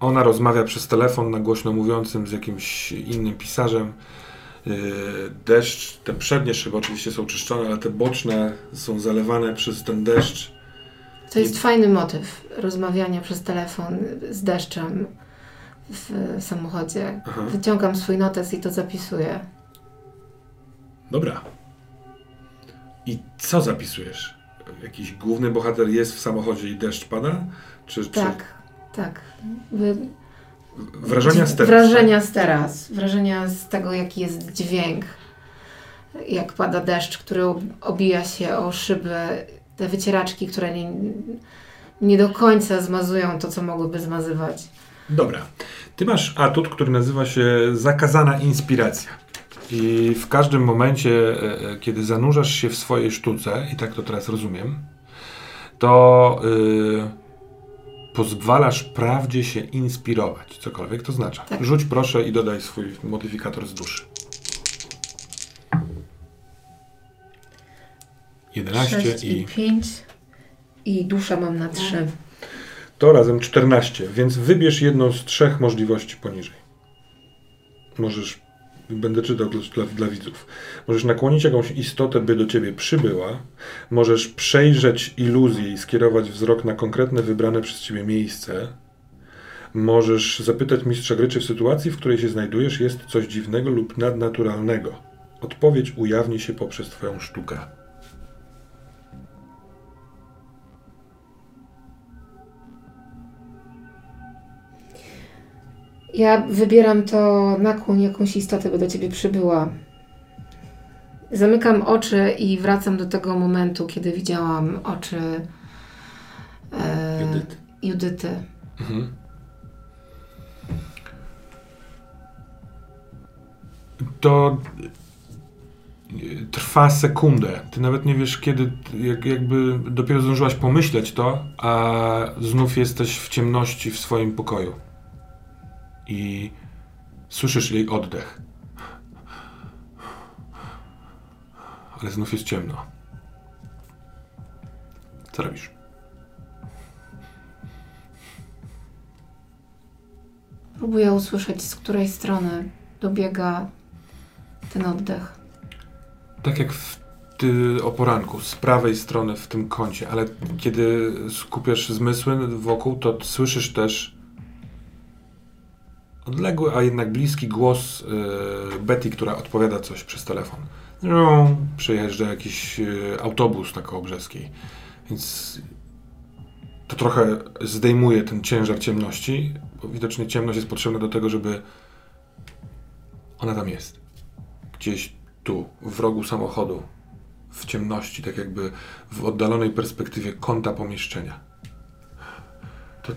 Ona rozmawia przez telefon na głośno mówiącym z jakimś innym pisarzem. Yy, deszcz, te przednie szyby oczywiście są czyszczone, ale te boczne są zalewane przez ten deszcz. To jest fajny motyw rozmawiania przez telefon z deszczem w samochodzie. Aha. Wyciągam swój notes i to zapisuję. Dobra. I co zapisujesz? Jakiś główny bohater jest w samochodzie i deszcz pada? Czy, Tak, tak. Wrażenia z teraz? Wrażenia z teraz. Wrażenia z tego, jaki jest dźwięk. Jak pada deszcz, który ob- obija się o szyby. Te wycieraczki, które nie, nie do końca zmazują to, co mogłyby zmazywać. Dobra. Ty masz atut, który nazywa się zakazana inspiracja. I w każdym momencie, e, e, kiedy zanurzasz się w swojej sztuce, i tak to teraz rozumiem, to y, pozwalasz prawdzie się inspirować, cokolwiek to znaczy. Tak. Rzuć proszę i dodaj swój modyfikator z duszy. 11 6 i i 5 i dusza mam na 3. To razem 14, więc wybierz jedną z trzech możliwości poniżej. Możesz, będę czytał dla, dla, widzów. Możesz nakłonić jakąś istotę, by do ciebie przybyła. Możesz przejrzeć iluzję i skierować wzrok na konkretne, wybrane przez ciebie miejsce. Możesz zapytać mistrza gry, czy w sytuacji, w której się znajdujesz, jest coś dziwnego lub nadnaturalnego. Odpowiedź ujawni się poprzez twoją sztukę. Ja wybieram to nakłoń jakąś istotę, by do ciebie przybyła. Zamykam oczy i wracam do tego momentu, kiedy widziałam oczy e, Judyty. Judyty. Mhm. To y, trwa sekundę. Ty nawet nie wiesz, kiedy, jak, jakby dopiero zdążyłaś pomyśleć to, a znów jesteś w ciemności w swoim pokoju. I słyszysz jej oddech. Ale znów jest ciemno. Co robisz? Próbuję usłyszeć, z której strony dobiega ten oddech. Tak jak w ty, o poranku, z prawej strony w tym kącie, ale kiedy skupiasz zmysły wokół, to słyszysz też odległy, a jednak bliski głos y, Betty, która odpowiada coś przez telefon. No, przejeżdża jakiś y, autobus na Kołobrzeskiej, więc to trochę zdejmuje ten ciężar ciemności, bo widocznie ciemność jest potrzebna do tego, żeby ona tam jest. Gdzieś tu, w rogu samochodu, w ciemności, tak jakby w oddalonej perspektywie kąta pomieszczenia. To,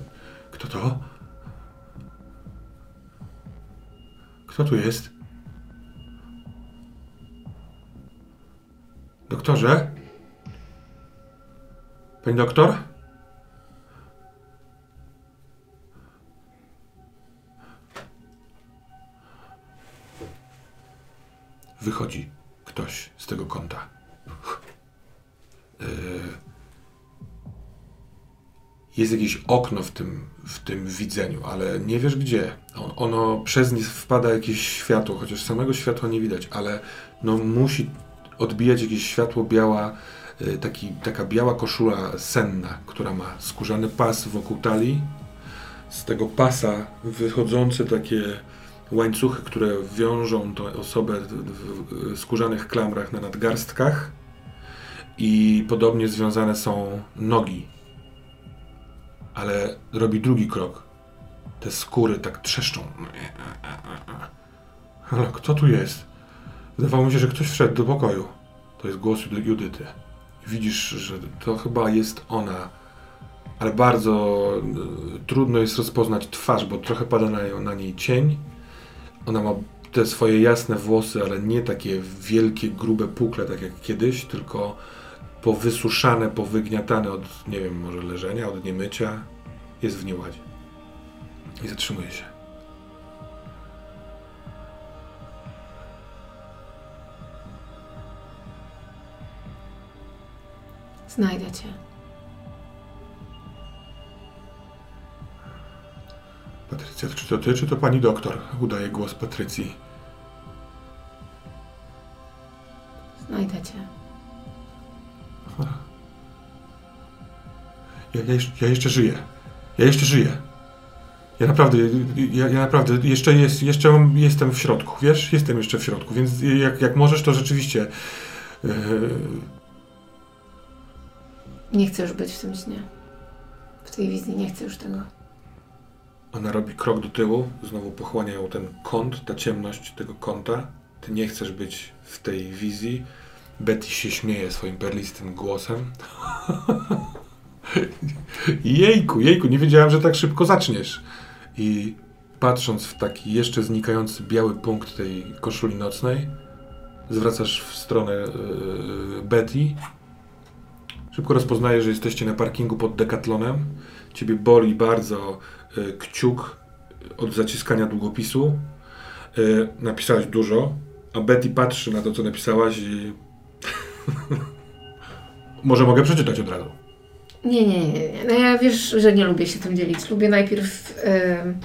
kto to? Kto tu jest? Doktorze? Pani doktor? Wychodzi ktoś z tego kąta. Yy, Jest jakieś okno w tym, w tym widzeniu, ale nie wiesz gdzie. On- Ono przez nie wpada jakieś światło, chociaż samego światła nie widać, ale no musi odbijać jakieś światło biała, yy, taki, taka biała koszula senna, która ma skórzany pas wokół talii. Z tego pasa wychodzące takie łańcuchy, które wiążą tę osobę w skórzanych klamrach na nadgarstkach i podobnie związane są nogi. Ale robi drugi krok. Te skóry tak trzeszczą. Ale kto tu jest? Wydawało mi się, że ktoś wszedł do pokoju. To jest głos Judy- Judyty. Widzisz, że to chyba jest ona. Ale bardzo y, trudno jest rozpoznać twarz, bo trochę pada na, na niej cień. Ona ma te swoje jasne włosy, ale nie takie wielkie, grube pukle, tak jak kiedyś, tylko powysuszane, powygniatane od, nie wiem, może leżenia, od niemycia, jest w nieładzie. I zatrzymuje się. Znajdę cię. Patrycja, czy to ty, czy to pani doktor? Udaje głos Patrycji. Znajdę cię. Ja, ja, jeszcze, ja jeszcze żyję. Ja jeszcze żyję. Ja naprawdę, ja, ja naprawdę jeszcze, jest, jeszcze mam, jestem w środku, wiesz? Jestem jeszcze w środku, więc jak, jak możesz, to rzeczywiście. Yy, Nie chcę już być w tym śnie. W tej wizji nie chcę już tego. ona robi krok do tyłu, znowu pochłania ją ten kąt, ta ciemność tego kąta. Ty nie chcesz być w tej wizji. Betty się śmieje swoim perlistym głosem. jejku, jejku, nie wiedziałem, że tak szybko zaczniesz. I patrząc w taki jeszcze znikający biały punkt tej koszuli nocnej, zwracasz w stronę yy, Betty. Szybko rozpoznajesz, że jesteście na parkingu pod Decathlonem. Ciebie boli bardzo yy, kciuk od zaciskania długopisu. Yy, napisałaś dużo, a Betty patrzy na to, co napisałaś i... Może mogę przeczytać od razu. Nie, nie, nie. nie. No ja wiesz, że nie lubię się tym dzielić. Lubię najpierw em,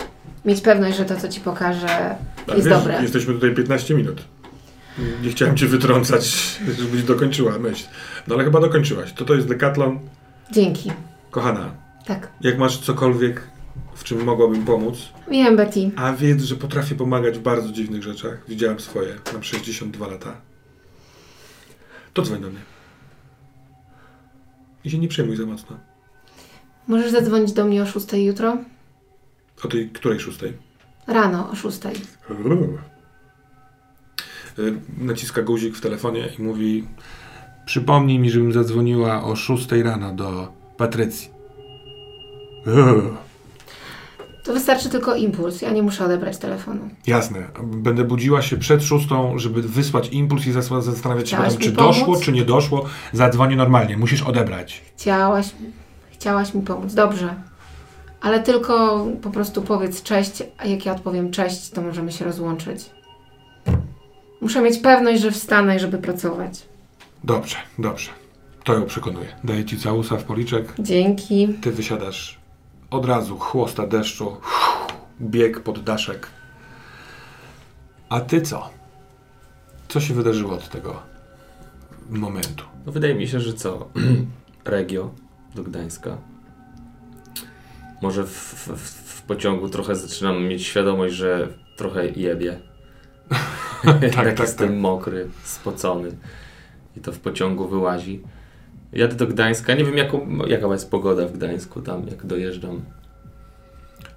mieć pewność, że to, co ci pokażę, jest wiesz, dobre. Jesteśmy tutaj 15 minut. Nie chciałem cię wytrącać, żebyś dokończyła myśl. No ale chyba dokończyłaś. To to jest Decathlon. Dzięki. Kochana, Tak. jak masz cokolwiek, w czym mogłabym pomóc, Wiem, Betty. a wiedz, że potrafię pomagać w bardzo dziwnych rzeczach. Widziałem swoje. Mam 62 lata. To dzwoń do mnie. I się nie przejmuj za mocno. Możesz zadzwonić do mnie o 6 jutro? O tej której szóstej? Rano o 6. Y, Naciska guzik w telefonie i mówi Przypomnij mi, żebym zadzwoniła o 6 rano do Patrycji. To wystarczy tylko impuls. Ja nie muszę odebrać telefonu. Jasne. Będę budziła się przed szóstą, żeby wysłać impuls i zas- zastanawiać się potem, czy pomóc? doszło, czy nie doszło. Zadzwonię normalnie. Musisz odebrać. Chciałaś, chciałaś mi pomóc. Dobrze. Ale tylko po prostu powiedz cześć, a jak ja odpowiem cześć, to możemy się rozłączyć. Muszę mieć pewność, że wstanę, żeby pracować. Dobrze, dobrze. To ją przekonuje. Daję ci całusa w policzek. Dzięki. Ty wysiadasz od razu, chłosta deszczu, bieg pod daszek. A ty co? Co się wydarzyło od tego momentu? No wydaje mi się, że co? Regio do Gdańska. Może w, w, w pociągu trochę zaczynam mieć świadomość, że trochę jebie. tak, tak, jestem tak. mokry, spocony. I to w pociągu wyłazi. Jadę do Gdańska. Nie wiem, jaką, jaka jest pogoda w Gdańsku tam, jak dojeżdżam.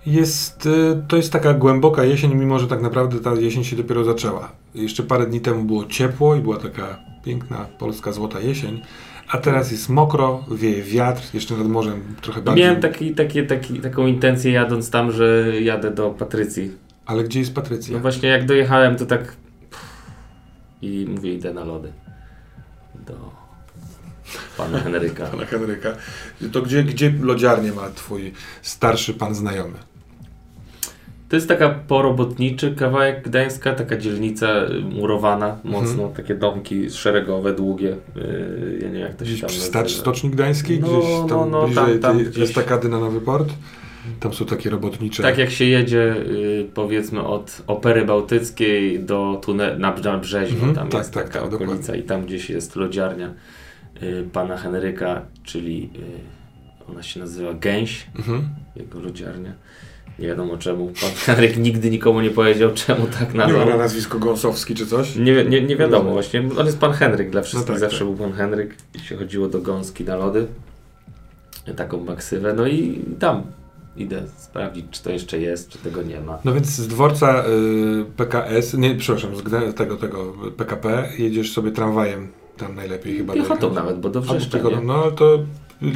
Jest, y, to jest taka głęboka jesień, mimo że tak naprawdę ta jesień się dopiero zaczęła. Jeszcze parę dni temu było ciepło i była taka piękna polska złota jesień, a teraz jest mokro, wieje wiatr, jeszcze nad morzem trochę bardziej. Miałem taki, taki, taki, taką intencję jadąc tam, że jadę do Patrycji. Ale gdzie jest Patrycja? No właśnie jak dojechałem, to tak i mówię, idę na lody. Do pana Henryka. Pana Henryka. To gdzie, gdzie lodziarnię ma twój starszy pan znajomy? To jest taka porobotniczy kawałek Gdańska, taka dzielnica murowana mocno, takie domki szeregowe, długie. Yy, ja nie wiem jak to się Gdzieś tam nazywa. Stoczni Gdańskiej? No, Gdzieś tam no, no, bliżej tam- tam tej gdzieś. estakady na Nowy Port? Tam są takie robotnicze... Tak jak się jedzie y, powiedzmy od Opery Bałtyckiej do tunelu na, na Brzeźno, Mhm, tam tak, jest tak, taka tak, okolica dokładnie. i tam gdzieś jest lodziarnia pana Henryka, czyli y, ona się nazywa Gęś, Mhm. jego lodziarnia. Nie wiadomo czemu. Pan Henryk nigdy nikomu nie powiedział, czemu tak Nie ma nazwał. na nazwisko Gąsowski czy coś? Nie, nie, nie wiadomo właśnie. On jest pan Henryk dla wszystkich. tak, Zawsze tak. był pan Henryk. I się chodziło do gąski na lody. Taką maksywę. No i tam idę sprawdzić, czy to jeszcze jest, czy tego nie ma. No więc z dworca y, PKS, nie, przepraszam, z tego, tego PKP jedziesz sobie tramwajem, tam najlepiej chyba Piechotą dojechać. nawet, bo do Wrzeszcza, piechotą? No ale to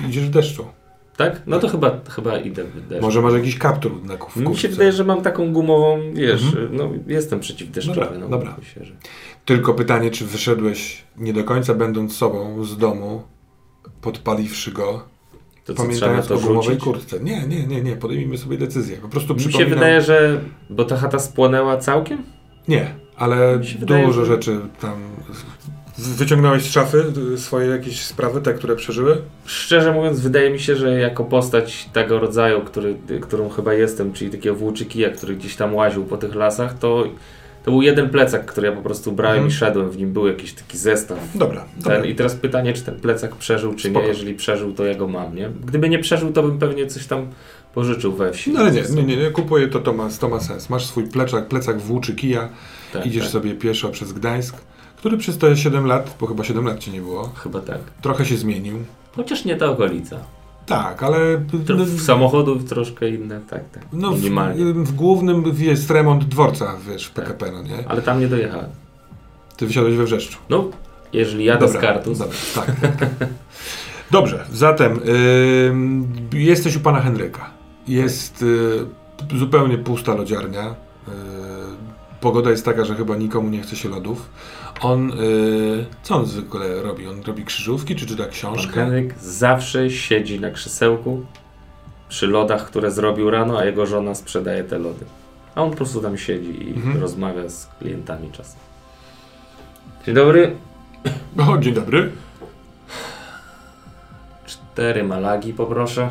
idziesz w deszczu. Tak? No to chyba, chyba idę w deszcz. Może masz jakiś kaptur na w Mi się wydaje, że mam taką gumową, wiesz, Mhm. no jestem przeciwdeszczowy. Dobra, no, dobra. Myślę, że... Tylko pytanie, czy wyszedłeś nie do końca będąc sobą z domu, podpaliwszy go, To pamiętając to o gumowej rzucić? kurtce. Nie, nie, nie, nie, podejmijmy sobie decyzję. Po prostu Mi się przypominam... wydaje, że... Bo ta chata spłonęła całkiem? Nie, ale się wydaje, dużo że- rzeczy tam... Wyciągnąłeś z szafy y, swoje jakieś sprawy, te, które przeżyły? Szczerze mówiąc, wydaje mi się, że jako postać tego rodzaju, który, którą chyba jestem, czyli takiego włóczykija, który gdzieś tam łaził po tych lasach, to, to był jeden plecak, który ja po prostu brałem Mhm. i szedłem. W nim był jakiś taki zestaw. Dobra, dobra. Ten, I teraz pytanie, czy ten plecak przeżył, czy Spoko. nie. Jeżeli przeżył, to ja go mam, nie? Gdyby nie przeżył, to bym pewnie coś tam pożyczył we wsi. No ale nie, nie, nie, nie, kupuję to, to ma, to ma sens. Masz swój plecak, plecak włóczy kija, Tak, idziesz tak. sobie pieszo przez Gdańsk, który przez te 7 lat, bo chyba 7 lat ci nie było, Chyba tak. trochę się zmienił. Chociaż nie ta okolica. Tak, ale... Tro- w samochodów troszkę inne, tak, tak. No, w, Minimalnie. w głównym jest remont dworca, wiesz, w Tak. PKP, no nie? Ale tam nie dojechałem. Ty wysiadłeś we Wrzeszczu. No, jeżeli jadę z kartus, Dobra, tak. Dobrze, zatem ym, jesteś u pana Henryka. Jest y, zupełnie pusta lodziarnia. Y, pogoda jest taka, że chyba nikomu nie chce się lodów. On, y, co on zwykle robi? On robi krzyżówki, czy czyta Pan książkę? Henryk zawsze siedzi na krzesełku przy lodach, które zrobił rano, a jego żona sprzedaje te lody. A on po prostu tam siedzi i Mhm. rozmawia z klientami czasem. Dzień dobry. O, dzień dobry. Cztery malagi poproszę.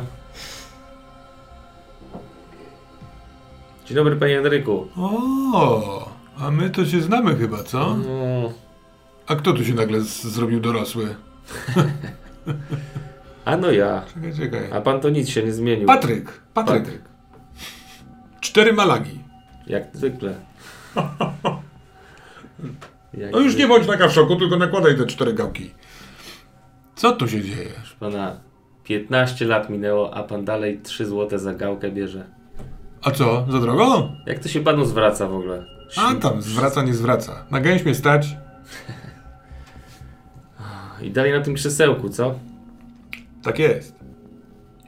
Dzień dobry panie Henryku. O, a my to się znamy chyba, co? No, A kto tu się nagle zrobił dorosły? a no ja. Czekaj, czekaj. A pan to nic się nie zmienił. Patryk, Patryk. Patryk. Cztery malagi. Jak zwykle. Jak No już nie zwykle. bądź taka w szoku, tylko nakładaj te cztery gałki. Co tu się dzieje? Proszę Pana, 15 lat minęło, a pan dalej 3 złote za gałkę bierze. A co, za drogo? Jak to się panu zwraca w ogóle? A tam, zwraca, nie zwraca. Na gęś mnie stać. I dalej na tym krzesełku, co? Tak jest.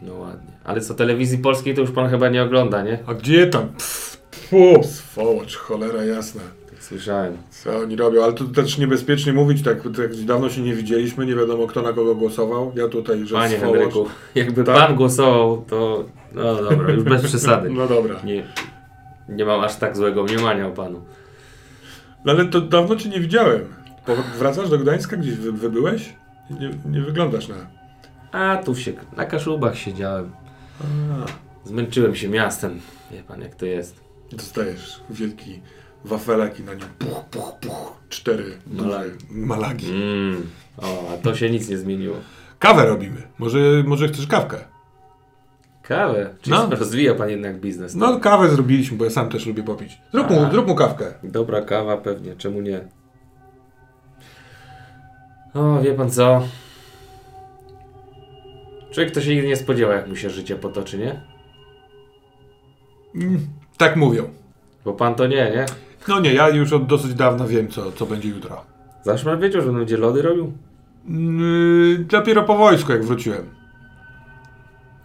No ładnie. Ale co, telewizji polskiej to już pan chyba nie ogląda, nie? A gdzie tam? Pff, Fu, swołocz, cholera jasna. Słyszałem. Co oni robią? Ale to też niebezpiecznie mówić, tak, tak dawno się nie widzieliśmy, nie wiadomo kto na kogo głosował. Ja tutaj, że Panie swołocz. Henryku, jakby Tak? pan głosował, to... No dobra, już bez przesady. No dobra. Nie, nie mam aż tak złego mniemania o panu. No ale to dawno cię nie widziałem. Po, wracasz do Gdańska? Gdzieś wy, wybyłeś? Nie, nie wyglądasz na... A tu się, na Kaszubach siedziałem. Zmęczyłem się miastem. Wie pan jak to jest. Dostajesz wielki wafelek i na nim puch, puch, puch. Cztery Malagi. malagi. Mm. O, a to się nic nie zmieniło. Kawę robimy. Może, może chcesz kawkę? Kawę? Czyli No. rozwija pan jednak biznes. No tak? kawę zrobiliśmy, bo ja sam też lubię popić. Zrób mu, zrób mu kawkę. Dobra kawa pewnie, czemu nie? O, wie pan co? Człowiek to się nigdy nie spodziewa, jak mu się życie potoczy, nie? Mm, tak mówią. Bo pan to nie, nie? No nie, ja już od dosyć dawna wiem, co, co będzie jutro. Zawsze wiedział, że będzie lody robił? Yy, dopiero po wojsku, jak wróciłem.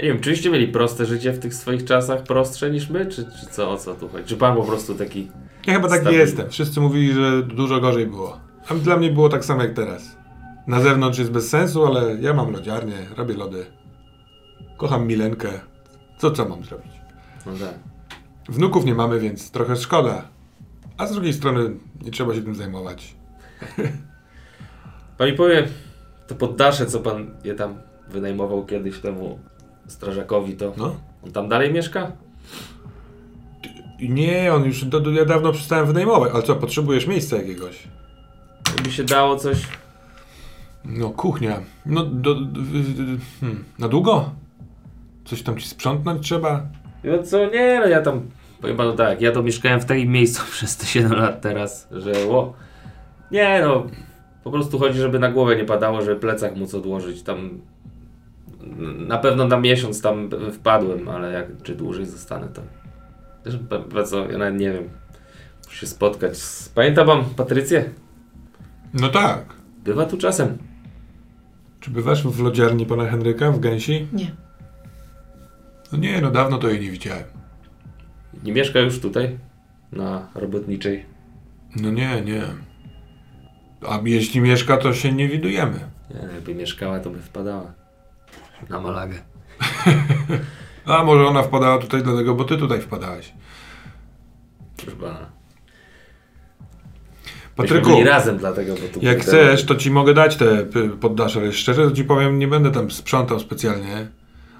Nie wiem, czyście mieli proste życie w tych swoich czasach, prostsze niż my, czy, czy co, o co tu chodzi? Czy pan po prostu taki... Ja chyba tak Stabilny. jestem. Wszyscy mówili, że dużo gorzej było. A dla mnie było tak samo jak teraz. Na zewnątrz jest bez sensu, ale ja mam lodziarnię, robię lody. Kocham Milenkę. Co co mam zrobić? No tak. Wnuków nie mamy, więc trochę szkoda. A z drugiej strony nie trzeba się tym zajmować. Pan mi powie, to poddasze, co pan je tam wynajmował kiedyś temu strażakowi, to No. on tam dalej mieszka? Nie, on już do, ja dawno przestałem wynajmować. Ale co, potrzebujesz miejsca jakiegoś? By się dało coś... No, kuchnia. No, do, do, hmm, na długo? Coś tam ci sprzątnąć trzeba? No co, nie, no ja tam, powiem panu tak, ja to mieszkałem w takim miejscu przez te 7 lat teraz, że ło, nie no, po prostu chodzi, żeby na głowę nie padało, żeby plecak móc odłożyć, tam na pewno na miesiąc tam wpadłem, ale jak, czy dłużej zostanę to, też co, ja nawet nie wiem, muszę się spotkać, z, pamięta pan Patrycję? No tak. Bywa tu czasem, Czy bywasz w lodziarni pana Henryka w Gęsi? Nie. No nie, no dawno to jej nie widziałem. Nie mieszka już tutaj? Na robotniczej? No nie, nie. A jeśli mieszka, to się nie widujemy. Nie, jakby mieszkała, to by wpadała. Na Malagę. A może ona wpadała tutaj dlatego, bo ty tutaj wpadałeś. Proszę pana. Patryku, byli razem dlatego, bo tu jak chcesz, to ci mogę dać te poddasze, ale szczerze to ci powiem, nie będę tam sprzątał specjalnie.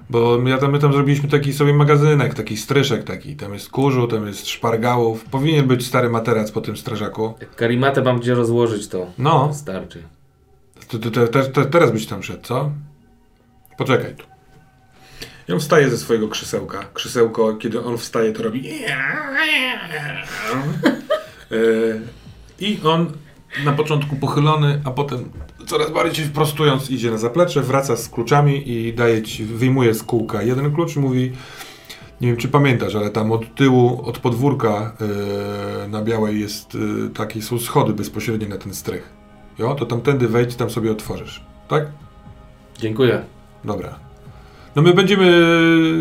Bo ja tam, my tam zrobiliśmy taki sobie magazynek, taki stryszek taki. Tam jest kurzu, tam jest szpargałów. Powinien być stary materac po tym strażaku. Jak karimatę mam gdzie rozłożyć, to No, starczy. to, to, to, to, teraz byś tam szedł, co? Poczekaj tu. Ja wstaję ze swojego krzesełka. Krzesełko, kiedy on wstaje, to robi. E, I on na początku pochylony, a potem coraz bardziej się prostując idzie na zaplecze, wraca z kluczami i daje ci, wyjmuje z kółka jeden klucz i mówi. Nie wiem, czy pamiętasz, ale tam od tyłu, od podwórka e, na białej jest e, takie są schody bezpośrednie na ten strych. Jo, to tamtędy wejdź, tam sobie otworzysz. Tak? Dziękuję. Dobra. No my będziemy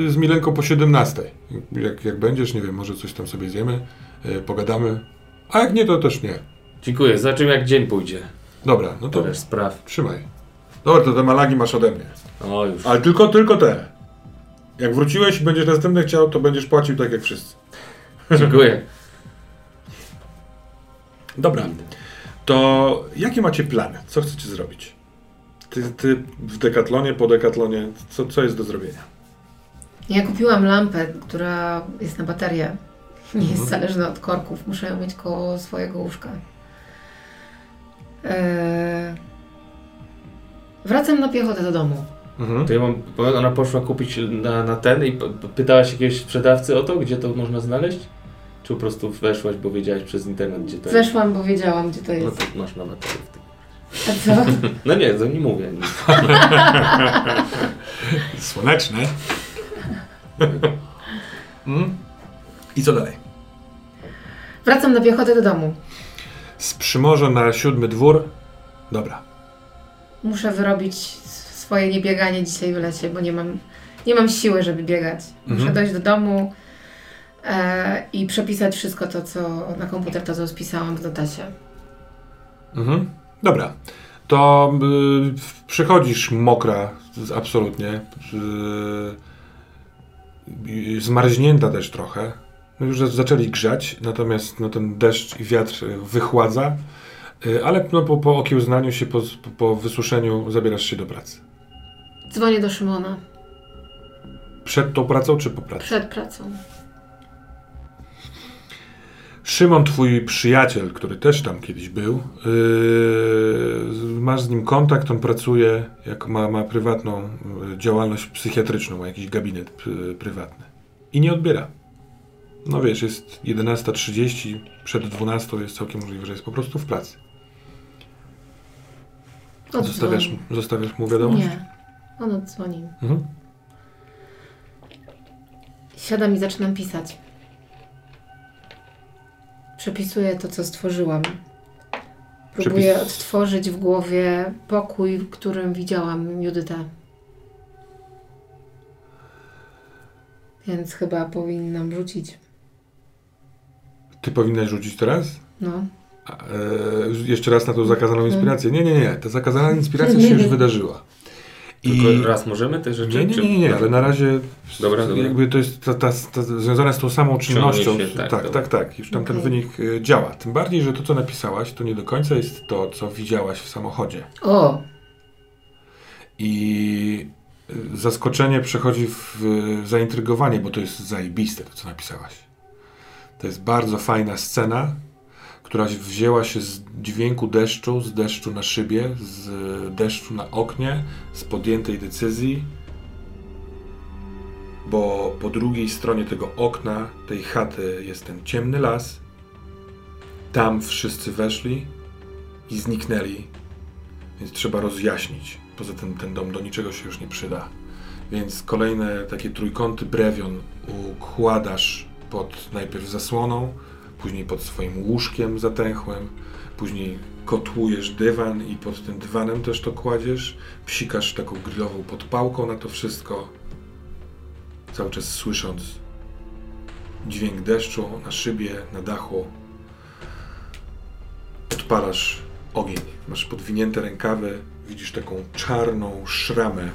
z Milenką po 17. Jak, jak będziesz, nie wiem, może coś tam sobie zjemy, e, pogadamy. A jak nie, to też nie. Dziękuję. Zobaczymy jak dzień pójdzie. Dobra, no To też spraw. trzymaj. Dobra, to te malagi masz ode mnie. O, już. Ale tylko, tylko te. Jak wróciłeś i będziesz następny chciał, to będziesz płacił tak jak wszyscy. Dziękuję. Dobra. To jakie macie plany? Co chcecie zrobić? Ty, ty w dekatlonie, po dekatlonie, co, co jest do zrobienia? Ja kupiłam lampę, która jest na baterię. Nie jest Mhm. zależna od korków. Muszę ją mieć koło swojego łóżka. Eee... Wracam na piechotę do domu. Mhm. To ja mam, ona poszła kupić na, na ten i pytałaś jakiegoś sprzedawcy o to, gdzie to można znaleźć? Czy po prostu weszłaś, bo wiedziałaś przez internet, gdzie to jest? Weszłam, bo wiedziałam, gdzie to No jest. to masz w tym. A co? No nie, to nie mówię. nic. Słoneczne. mm. I co dalej? Wracam na piechotę do domu. Z Przymorza na siódmy dwór. Dobra. Muszę wyrobić swoje niebieganie dzisiaj w lecie, bo nie mam, nie mam siły, żeby biegać. Muszę Mhm. dojść do domu e, i przepisać wszystko to, co na komputer, to co spisałam w notacie. Mhm. Dobra. To y, przychodzisz mokra, absolutnie. Y, zmarznięta też trochę. No już za- zaczęli grzać, natomiast no, ten deszcz i wiatr y, wychładza. Y, ale no, po, po okiełznaniu się, po, po wysuszeniu zabierasz się do pracy. Dzwonię do Szymona Przed tą pracą czy po pracy? przed pracą. Szymon, twój przyjaciel, który też tam kiedyś był, yy, masz z nim kontakt, on pracuje, jak ma, ma prywatną działalność psychiatryczną, ma jakiś gabinet pr- prywatny. I nie odbiera. No wiesz, jest 11.30, przed 12 jest całkiem możliwe, że jest po prostu w pracy. Odzwoni. Zostawiasz, zostawiasz mu wiadomość? Nie, on odzwoni. Mhm. Siadam i zaczynam pisać. Przepisuję to, co stworzyłam. Próbuję Przepis- odtworzyć w głowie pokój, w którym widziałam Judytę. Więc chyba powinnam rzucić. Ty powinnaś rzucić teraz? No. A, e, jeszcze raz na tą zakazaną Mhm. inspirację. Nie, nie, nie. Ta zakazana inspiracja się już wydarzyła. Tylko raz możemy te rzeczy? Nie, nie, nie, nie, nie, ale na razie Dobra, dobra. jakby to jest ta, ta, ta, związane z tą samą czynnością. się, tak, tak, tak, tak. Już tam ten Okej. wynik y, działa. Tym bardziej, że to, co napisałaś, to nie do końca jest to, co widziałaś w samochodzie. O, I y, zaskoczenie przechodzi w zaintrygowanie, bo to jest zajebiste, to, co napisałaś. To jest bardzo fajna scena, która wzięła się z dźwięku deszczu, z deszczu na szybie, z deszczu na oknie, z podjętej decyzji, bo po drugiej stronie tego okna, tej chaty jest ten ciemny las. Tam wszyscy weszli i zniknęli, więc trzeba rozjaśnić. Poza tym ten dom do niczego się już nie przyda. Więc kolejne takie trójkąty brewion układasz pod najpierw zasłoną, później pod swoim łóżkiem zatęchłym, później kotłujesz dywan i pod tym dywanem też to kładziesz, psikasz taką grillową podpałką na to wszystko cały czas słysząc dźwięk deszczu na szybie, na dachu. Odpalasz ogień. Masz podwinięte rękawy, widzisz taką czarną szramę.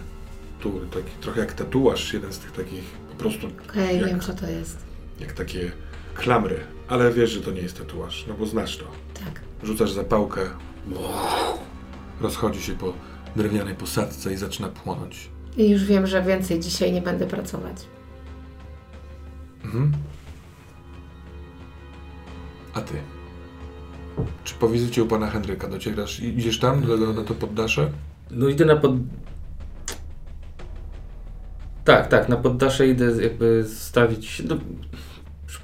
Tu taki, trochę jak tatuaż, jeden z tych takich po prostu Okej, Jak? wiem co to jest. Jak takie klamry. Ale wiesz, że to nie jest tatuaż, no bo znasz to. Tak. Rzucasz zapałkę, rozchodzi się po drewnianej posadce i zaczyna płonąć. I już wiem, że więcej dzisiaj nie będę pracować. Mhm. A ty? Czy po wizycie u pana Henryka docierasz? Idziesz tam, do, na to poddasze? No idę na pod... Tak, tak, na poddasze idę jakby stawić... No,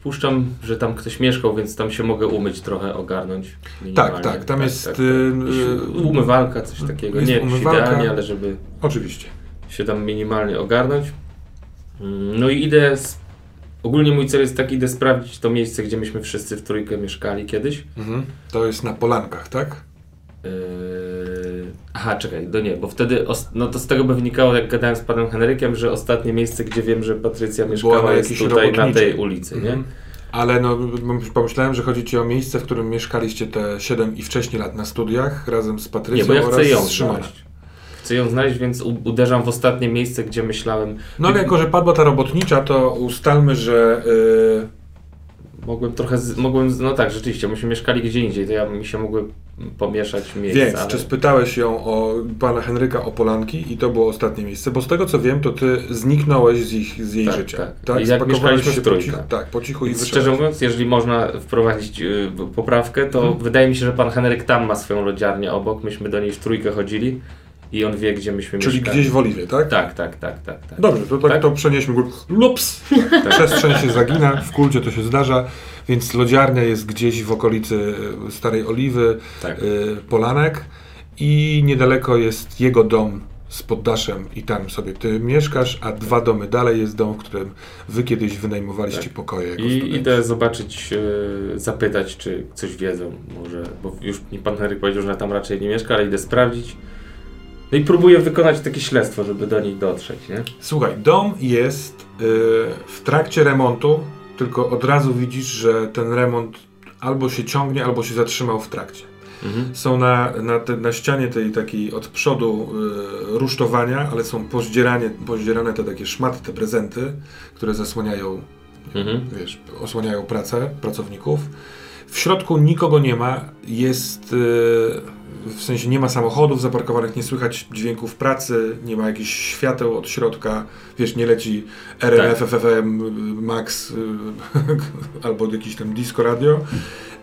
przypuszczam, że tam ktoś mieszkał, więc tam się mogę umyć trochę, ogarnąć. Tak, tak, tam jest, Tak, y, Jakieś y, Umywalka, coś takiego. Nie jakoś umywalka. idealnie, ale żeby Oczywiście. się tam minimalnie ogarnąć. Mm, No i idę... Ogólnie mój cel jest taki, idę sprawdzić to miejsce, gdzie myśmy wszyscy w trójkę mieszkali kiedyś. Mhm. To jest na Polankach, tak? Yy... Aha, czekaj, no nie, bo wtedy, no to z tego by wynikało, jak gadałem z panem Henrykiem, że ostatnie miejsce, gdzie wiem, że Patrycja mieszkała na jest tutaj na robotniczej. tej ulicy, nie? Mhm. Ale no, pomyślałem, że chodzi ci o miejsce, w którym mieszkaliście te 7 i wcześniej lat na studiach razem z Patrycją Nie, bo ja oraz chcę ją z Szymonem. znaleźć. Chcę ją znaleźć, więc u- uderzam w ostatnie miejsce, gdzie myślałem, No ale jako, że padła ta robotnicza, to ustalmy, że y, mogłem trochę, z, mogłem, no tak, rzeczywiście, myśmy mieszkali gdzie indziej, to ja mi się mogły pomieszać miejsca, Więc, ale... czy spytałeś ją o pana Henryka o Polanki i to było ostatnie miejsce? Bo z tego co wiem, to ty zniknąłeś z, ich, z jej Tak, życia. tak. I jak mieszkaliśmy się po cichu, tak, po cichu i wyszedłeś. szczerze mówiąc, jeżeli można wprowadzić y, poprawkę, to Mhm. wydaje mi się, że pan Henryk tam ma swoją lodziarnię obok. Myśmy do niej w trójkę chodzili i on wie, gdzie myśmy Czyli mieszkali. gdzieś w Oliwie, tak? Tak, tak, tak, tak. tak. Dobrze, to tak, Tak? to przenieśmy. Lups! Przestrzeń się zagina, w kulcie to się zdarza, więc lodziarnia jest gdzieś w okolicy Starej Oliwy, tak. y, Polanek i niedaleko jest jego dom z poddaszem i tam sobie ty mieszkasz, a dwa domy dalej jest dom, w którym wy kiedyś wynajmowaliście Tak. pokoje jako I studenci. idę zobaczyć, y, zapytać, czy coś wiedzą może, bo już mi pan Henryk powiedział, że tam raczej nie mieszka, ale idę sprawdzić. No i próbuję wykonać takie śledztwo, żeby do niej dotrzeć, nie? Słuchaj, dom jest y, w trakcie remontu, tylko od razu widzisz, że ten remont albo się ciągnie, albo się zatrzymał w trakcie. Mhm. Są na, na, te, na ścianie tej takiej od przodu y, rusztowania, ale są pozdzierane te takie szmaty, te prezenty, które zasłaniają, Mhm. wiesz, osłaniają pracę pracowników. W środku nikogo nie ma, jest, y, w sensie nie ma samochodów zaparkowanych, nie słychać dźwięków pracy, nie ma jakichś świateł od środka, wiesz, nie leci RMF, Tak. FFM, Max y, albo jakiś tam disco radio.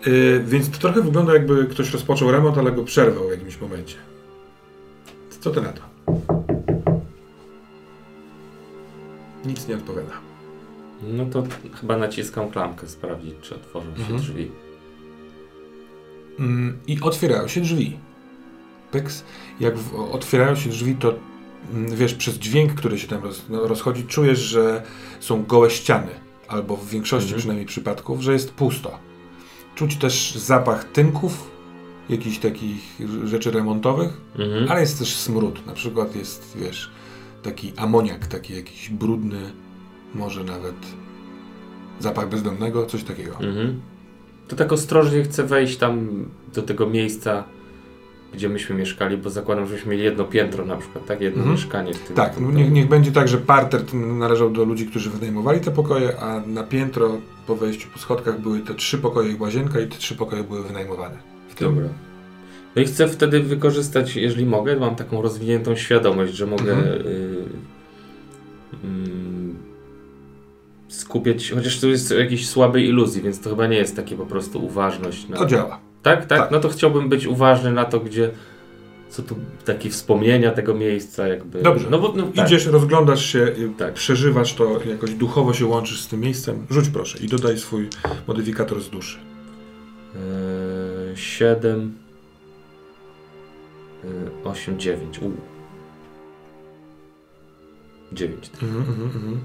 Y, więc to trochę wygląda jakby ktoś rozpoczął remont, ale go przerwał w jakimś momencie. Co ty na to? Nic nie odpowiada. No to chyba naciskam klamkę, sprawdzić, czy otworzą się Mhm. drzwi. Mm, I otwierają się drzwi. Pyks. Jak w, otwierają się drzwi, to mm, wiesz, przez dźwięk, który się tam roz, no, rozchodzi, czujesz, że są gołe ściany. Albo w większości Mhm. przynajmniej przypadków, że jest pusto. Czuć też zapach tynków, jakichś takich rzeczy remontowych, Mhm. ale jest też smród. Na przykład jest, wiesz, taki amoniak, taki jakiś brudny, może nawet zapach bezdomnego, coś takiego. Mhm. To tak ostrożnie chcę wejść tam do tego miejsca, gdzie myśmy mieszkali, bo zakładam, żeśmy mieli jedno piętro na przykład, tak? Jedno Mhm. mieszkanie w tym. Tak, no niech, niech będzie tak, że parter należał do ludzi, którzy wynajmowali te pokoje, a na piętro po wejściu po schodkach były te trzy pokoje i łazienka i te trzy pokoje były wynajmowane. W tym. Dobra. No i chcę wtedy wykorzystać, jeżeli mogę, mam taką rozwiniętą świadomość, że mogę Mhm. y, mm, skupiać, chociaż to jest jakiejś słabej iluzji, więc to chyba nie jest takie po prostu uważność. Na... To działa. Tak, tak, Tak. No to chciałbym być uważny na to, gdzie co tu, takie wspomnienia tego miejsca jakby. Dobrze. No bo no, tak. Idziesz, rozglądasz się, y, Tak. przeżywasz to, jakoś duchowo się łączysz z tym miejscem. Rzuć proszę i dodaj swój modyfikator z duszy. Yy, 7 8, 9. U. 9. Mhm, mhm, mhm.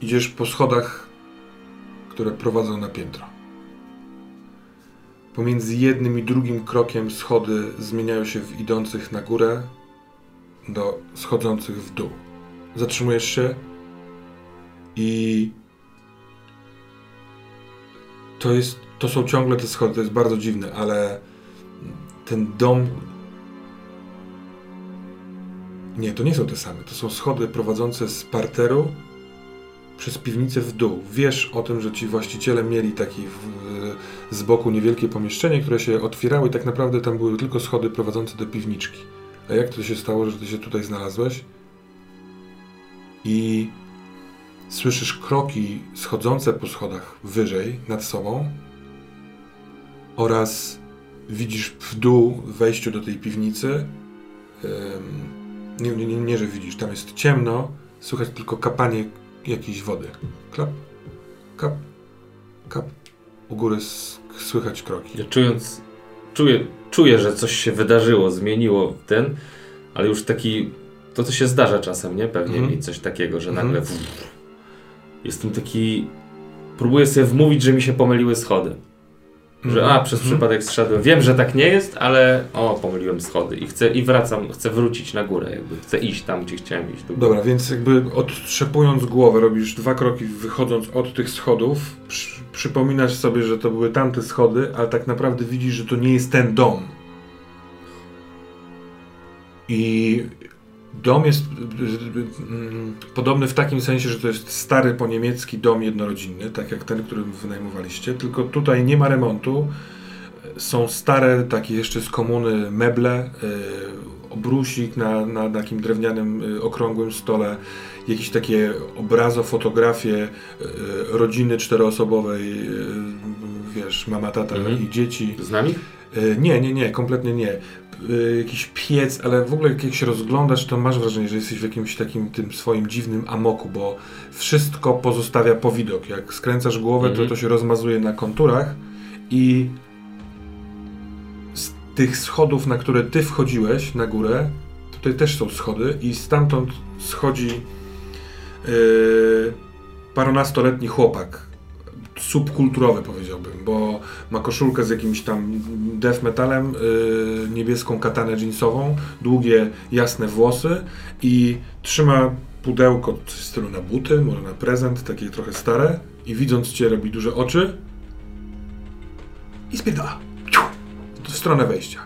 Idziesz po schodach, które prowadzą na piętro. Pomiędzy jednym i drugim krokiem schody zmieniają się w idących na górę do schodzących w dół. Zatrzymujesz się i to jest, to są ciągle te schody, to jest bardzo dziwne, ale ten dom nie, to nie są te same. To są schody prowadzące z parteru przez piwnicę w dół. Wiesz o tym, że ci właściciele mieli taki w, z boku niewielkie pomieszczenie, które się otwierały i tak naprawdę tam były tylko schody prowadzące do piwniczki. A jak to się stało, że ty się tutaj znalazłeś? I słyszysz kroki schodzące po schodach wyżej nad sobą oraz widzisz w dół wejściu do tej piwnicy. Nie, nie, nie, nie, że widzisz, tam jest ciemno, słychać tylko kapanie jakiejś wody. Klap, kap, kap. U góry słychać kroki. Ja czując, czuję, czuję, że coś się wydarzyło, zmieniło ten, ale już taki, to co się zdarza czasem, nie? Pewnie mm. mi coś takiego, że nagle mm. jestem taki, próbuję sobie wmówić, że mi się pomyliły schody. Że mhm. a, przez mhm. przypadek zszedłem. Wiem, że tak nie jest, ale o, pomyliłem schody i chcę i wracam, chcę wrócić na górę, jakby chcę iść tam, gdzie chciałem iść. Dobra, więc jakby otrzepując głowę, robisz dwa kroki wychodząc od tych schodów, przy, przypominasz sobie, że to były tamte schody, ale tak naprawdę widzisz, że to nie jest ten dom. I Dom jest mm, podobny w takim sensie, że to jest stary po niemiecki dom jednorodzinny, tak jak ten, który wynajmowaliście, tylko tutaj nie ma remontu. Są stare, takie jeszcze z komuny meble, obrusik na, na, takim drewnianym, okrągłym stole, jakieś takie obrazo, fotografie rodziny czteroosobowej, wiesz, mama, tata mhm. i dzieci. Z nami? Nie, nie, nie, kompletnie nie. Y, jakiś piec, ale w ogóle jak się rozglądasz, to masz wrażenie, że jesteś w jakimś takim tym swoim dziwnym amoku, bo wszystko pozostawia powidok. Jak skręcasz głowę, to mhm. to się rozmazuje na konturach i z tych schodów, na które ty wchodziłeś na górę, tutaj też są schody i stamtąd schodzi yy, parunastoletni chłopak subkulturowy powiedziałbym, bo ma koszulkę z jakimś tam death metalem, yy, niebieską katanę jeansową, długie, jasne włosy i trzyma pudełko w stylu na buty, może na prezent, takie trochę stare i widząc cię robi duże oczy i spierdala. W stronę wejścia.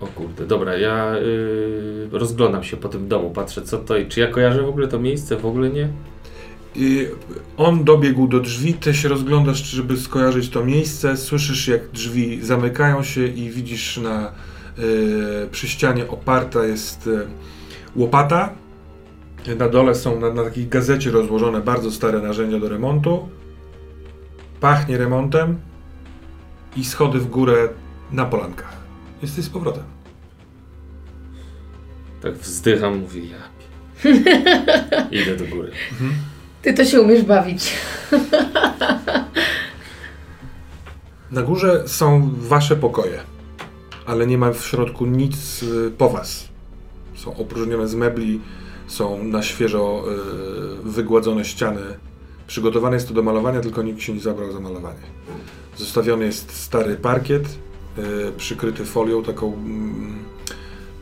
O kurde, dobra, ja yy, rozglądam się po tym domu, patrzę co to i czy ja kojarzę w ogóle to miejsce, w ogóle nie? On dobiegł do drzwi, ty się rozglądasz, żeby skojarzyć to miejsce, słyszysz jak drzwi zamykają się i widzisz na y, przy ścianie oparta jest y, łopata. Na dole są na, na takiej gazecie rozłożone bardzo stare narzędzia do remontu. Pachnie remontem i schody w górę na polankach. Jesteś z powrotem. Tak wzdycham, mówię ja. Idę do góry. Mhm. Ty to się umiesz bawić. Na górze są wasze pokoje, ale nie ma w środku nic y, po was. Są opróżnione z mebli, są na świeżo y, wygładzone ściany. Przygotowane jest to do malowania, tylko nikt się nie zabrał za malowanie. Zostawiony jest stary parkiet, y, przykryty folią taką mm,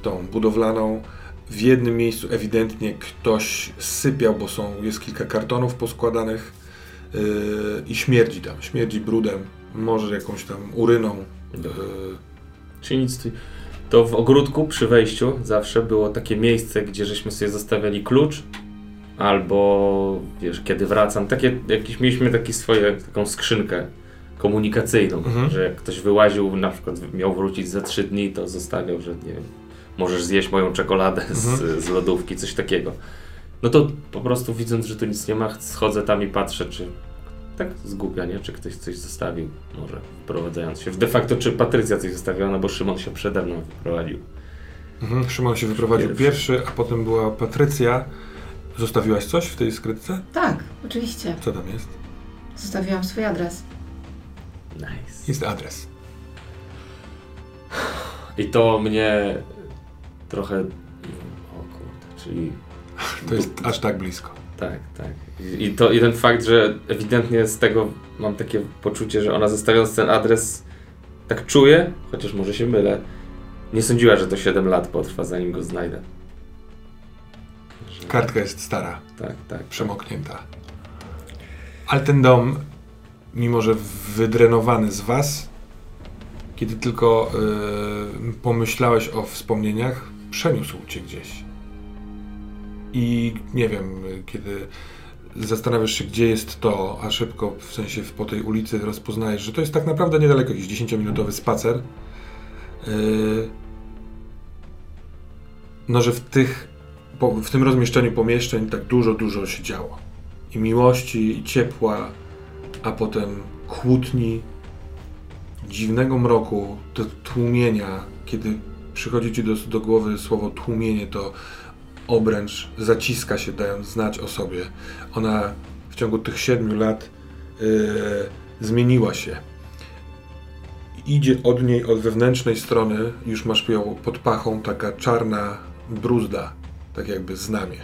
tą budowlaną w jednym miejscu ewidentnie ktoś sypiał, bo są, jest kilka kartonów poskładanych yy, i śmierdzi tam. Śmierdzi brudem, może jakąś tam uryną. Yy. Czyli nic. To w ogródku przy wejściu zawsze było takie miejsce, gdzie żeśmy sobie zostawiali klucz, albo wiesz, kiedy wracam, takie jakieś mieliśmy takie swoje, taką skrzynkę komunikacyjną, mhm. że jak ktoś wyłaził, na przykład miał wrócić za trzy dni, to zostawiał, że nie wiem, możesz zjeść moją czekoladę z, mhm. z lodówki, coś takiego. No to po prostu widząc, że tu nic nie ma, schodzę tam i patrzę, czy tak zgubia, nie? Czy ktoś coś zostawił, może wprowadzając się. De facto, czy Patrycja coś zostawiła, no bo Szymon się przede mną wyprowadził. Mhm, Szymon się wyprowadził pierwszy. pierwszy, a potem była Patrycja. Zostawiłaś coś w tej skrytce? Tak, oczywiście. Co tam jest? Zostawiłam swój adres. Nice. Jest adres. I to mnie trochę. O kurde, czyli. To jest aż tak blisko. Tak, tak. I, to, I ten fakt, że ewidentnie z tego mam takie poczucie, że ona zostawiając ten adres tak czuje, chociaż może się mylę, Nie sądziła, że to 7 lat potrwa, zanim go znajdę. Kartka jest stara, Tak, tak. przemoknięta. Ale ten dom, mimo że wydrenowany z was, kiedy tylko yy, pomyślałeś o wspomnieniach, przeniósł cię gdzieś. I nie wiem, kiedy zastanawiasz się, gdzie jest to, a szybko, w sensie po tej ulicy rozpoznajesz, że to jest tak naprawdę niedaleko, jakiś 10-minutowy spacer. Yy, no, że w tych, w tym rozmieszczeniu pomieszczeń tak dużo, dużo się działo. I miłości, i ciepła, a potem kłótni, dziwnego mroku, tłumienia. Kiedy przychodzi ci do, do głowy słowo tłumienie, to obręcz zaciska się, dając znać o sobie. Ona w ciągu tych siedmiu lat yy, zmieniła się. Idzie od niej, od wewnętrznej strony, już masz ją pod pachą, taka czarna bruzda, tak jakby znamie,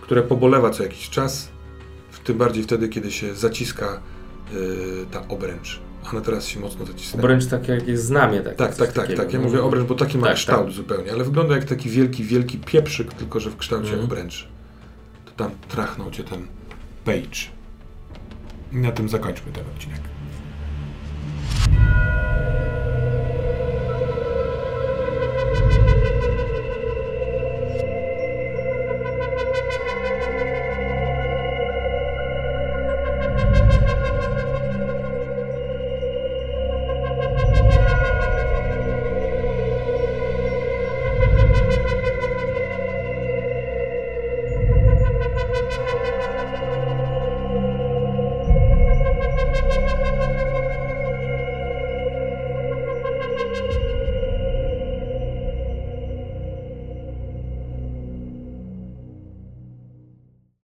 które pobolewa co jakiś czas, tym bardziej wtedy, kiedy się zaciska yy, ta obręcz ale teraz się mocno zacisnęło. Obręcz tak jak jest znamie. Tak, tak, tak, tak, tak. Ja mówię obręcz, bo taki ma kształt zupełnie, ale wygląda jak taki wielki, wielki pieprzyk, tylko że w kształcie mhm. obręczy. To tam trachnął cię ten page. I na tym zakończmy ten odcinek.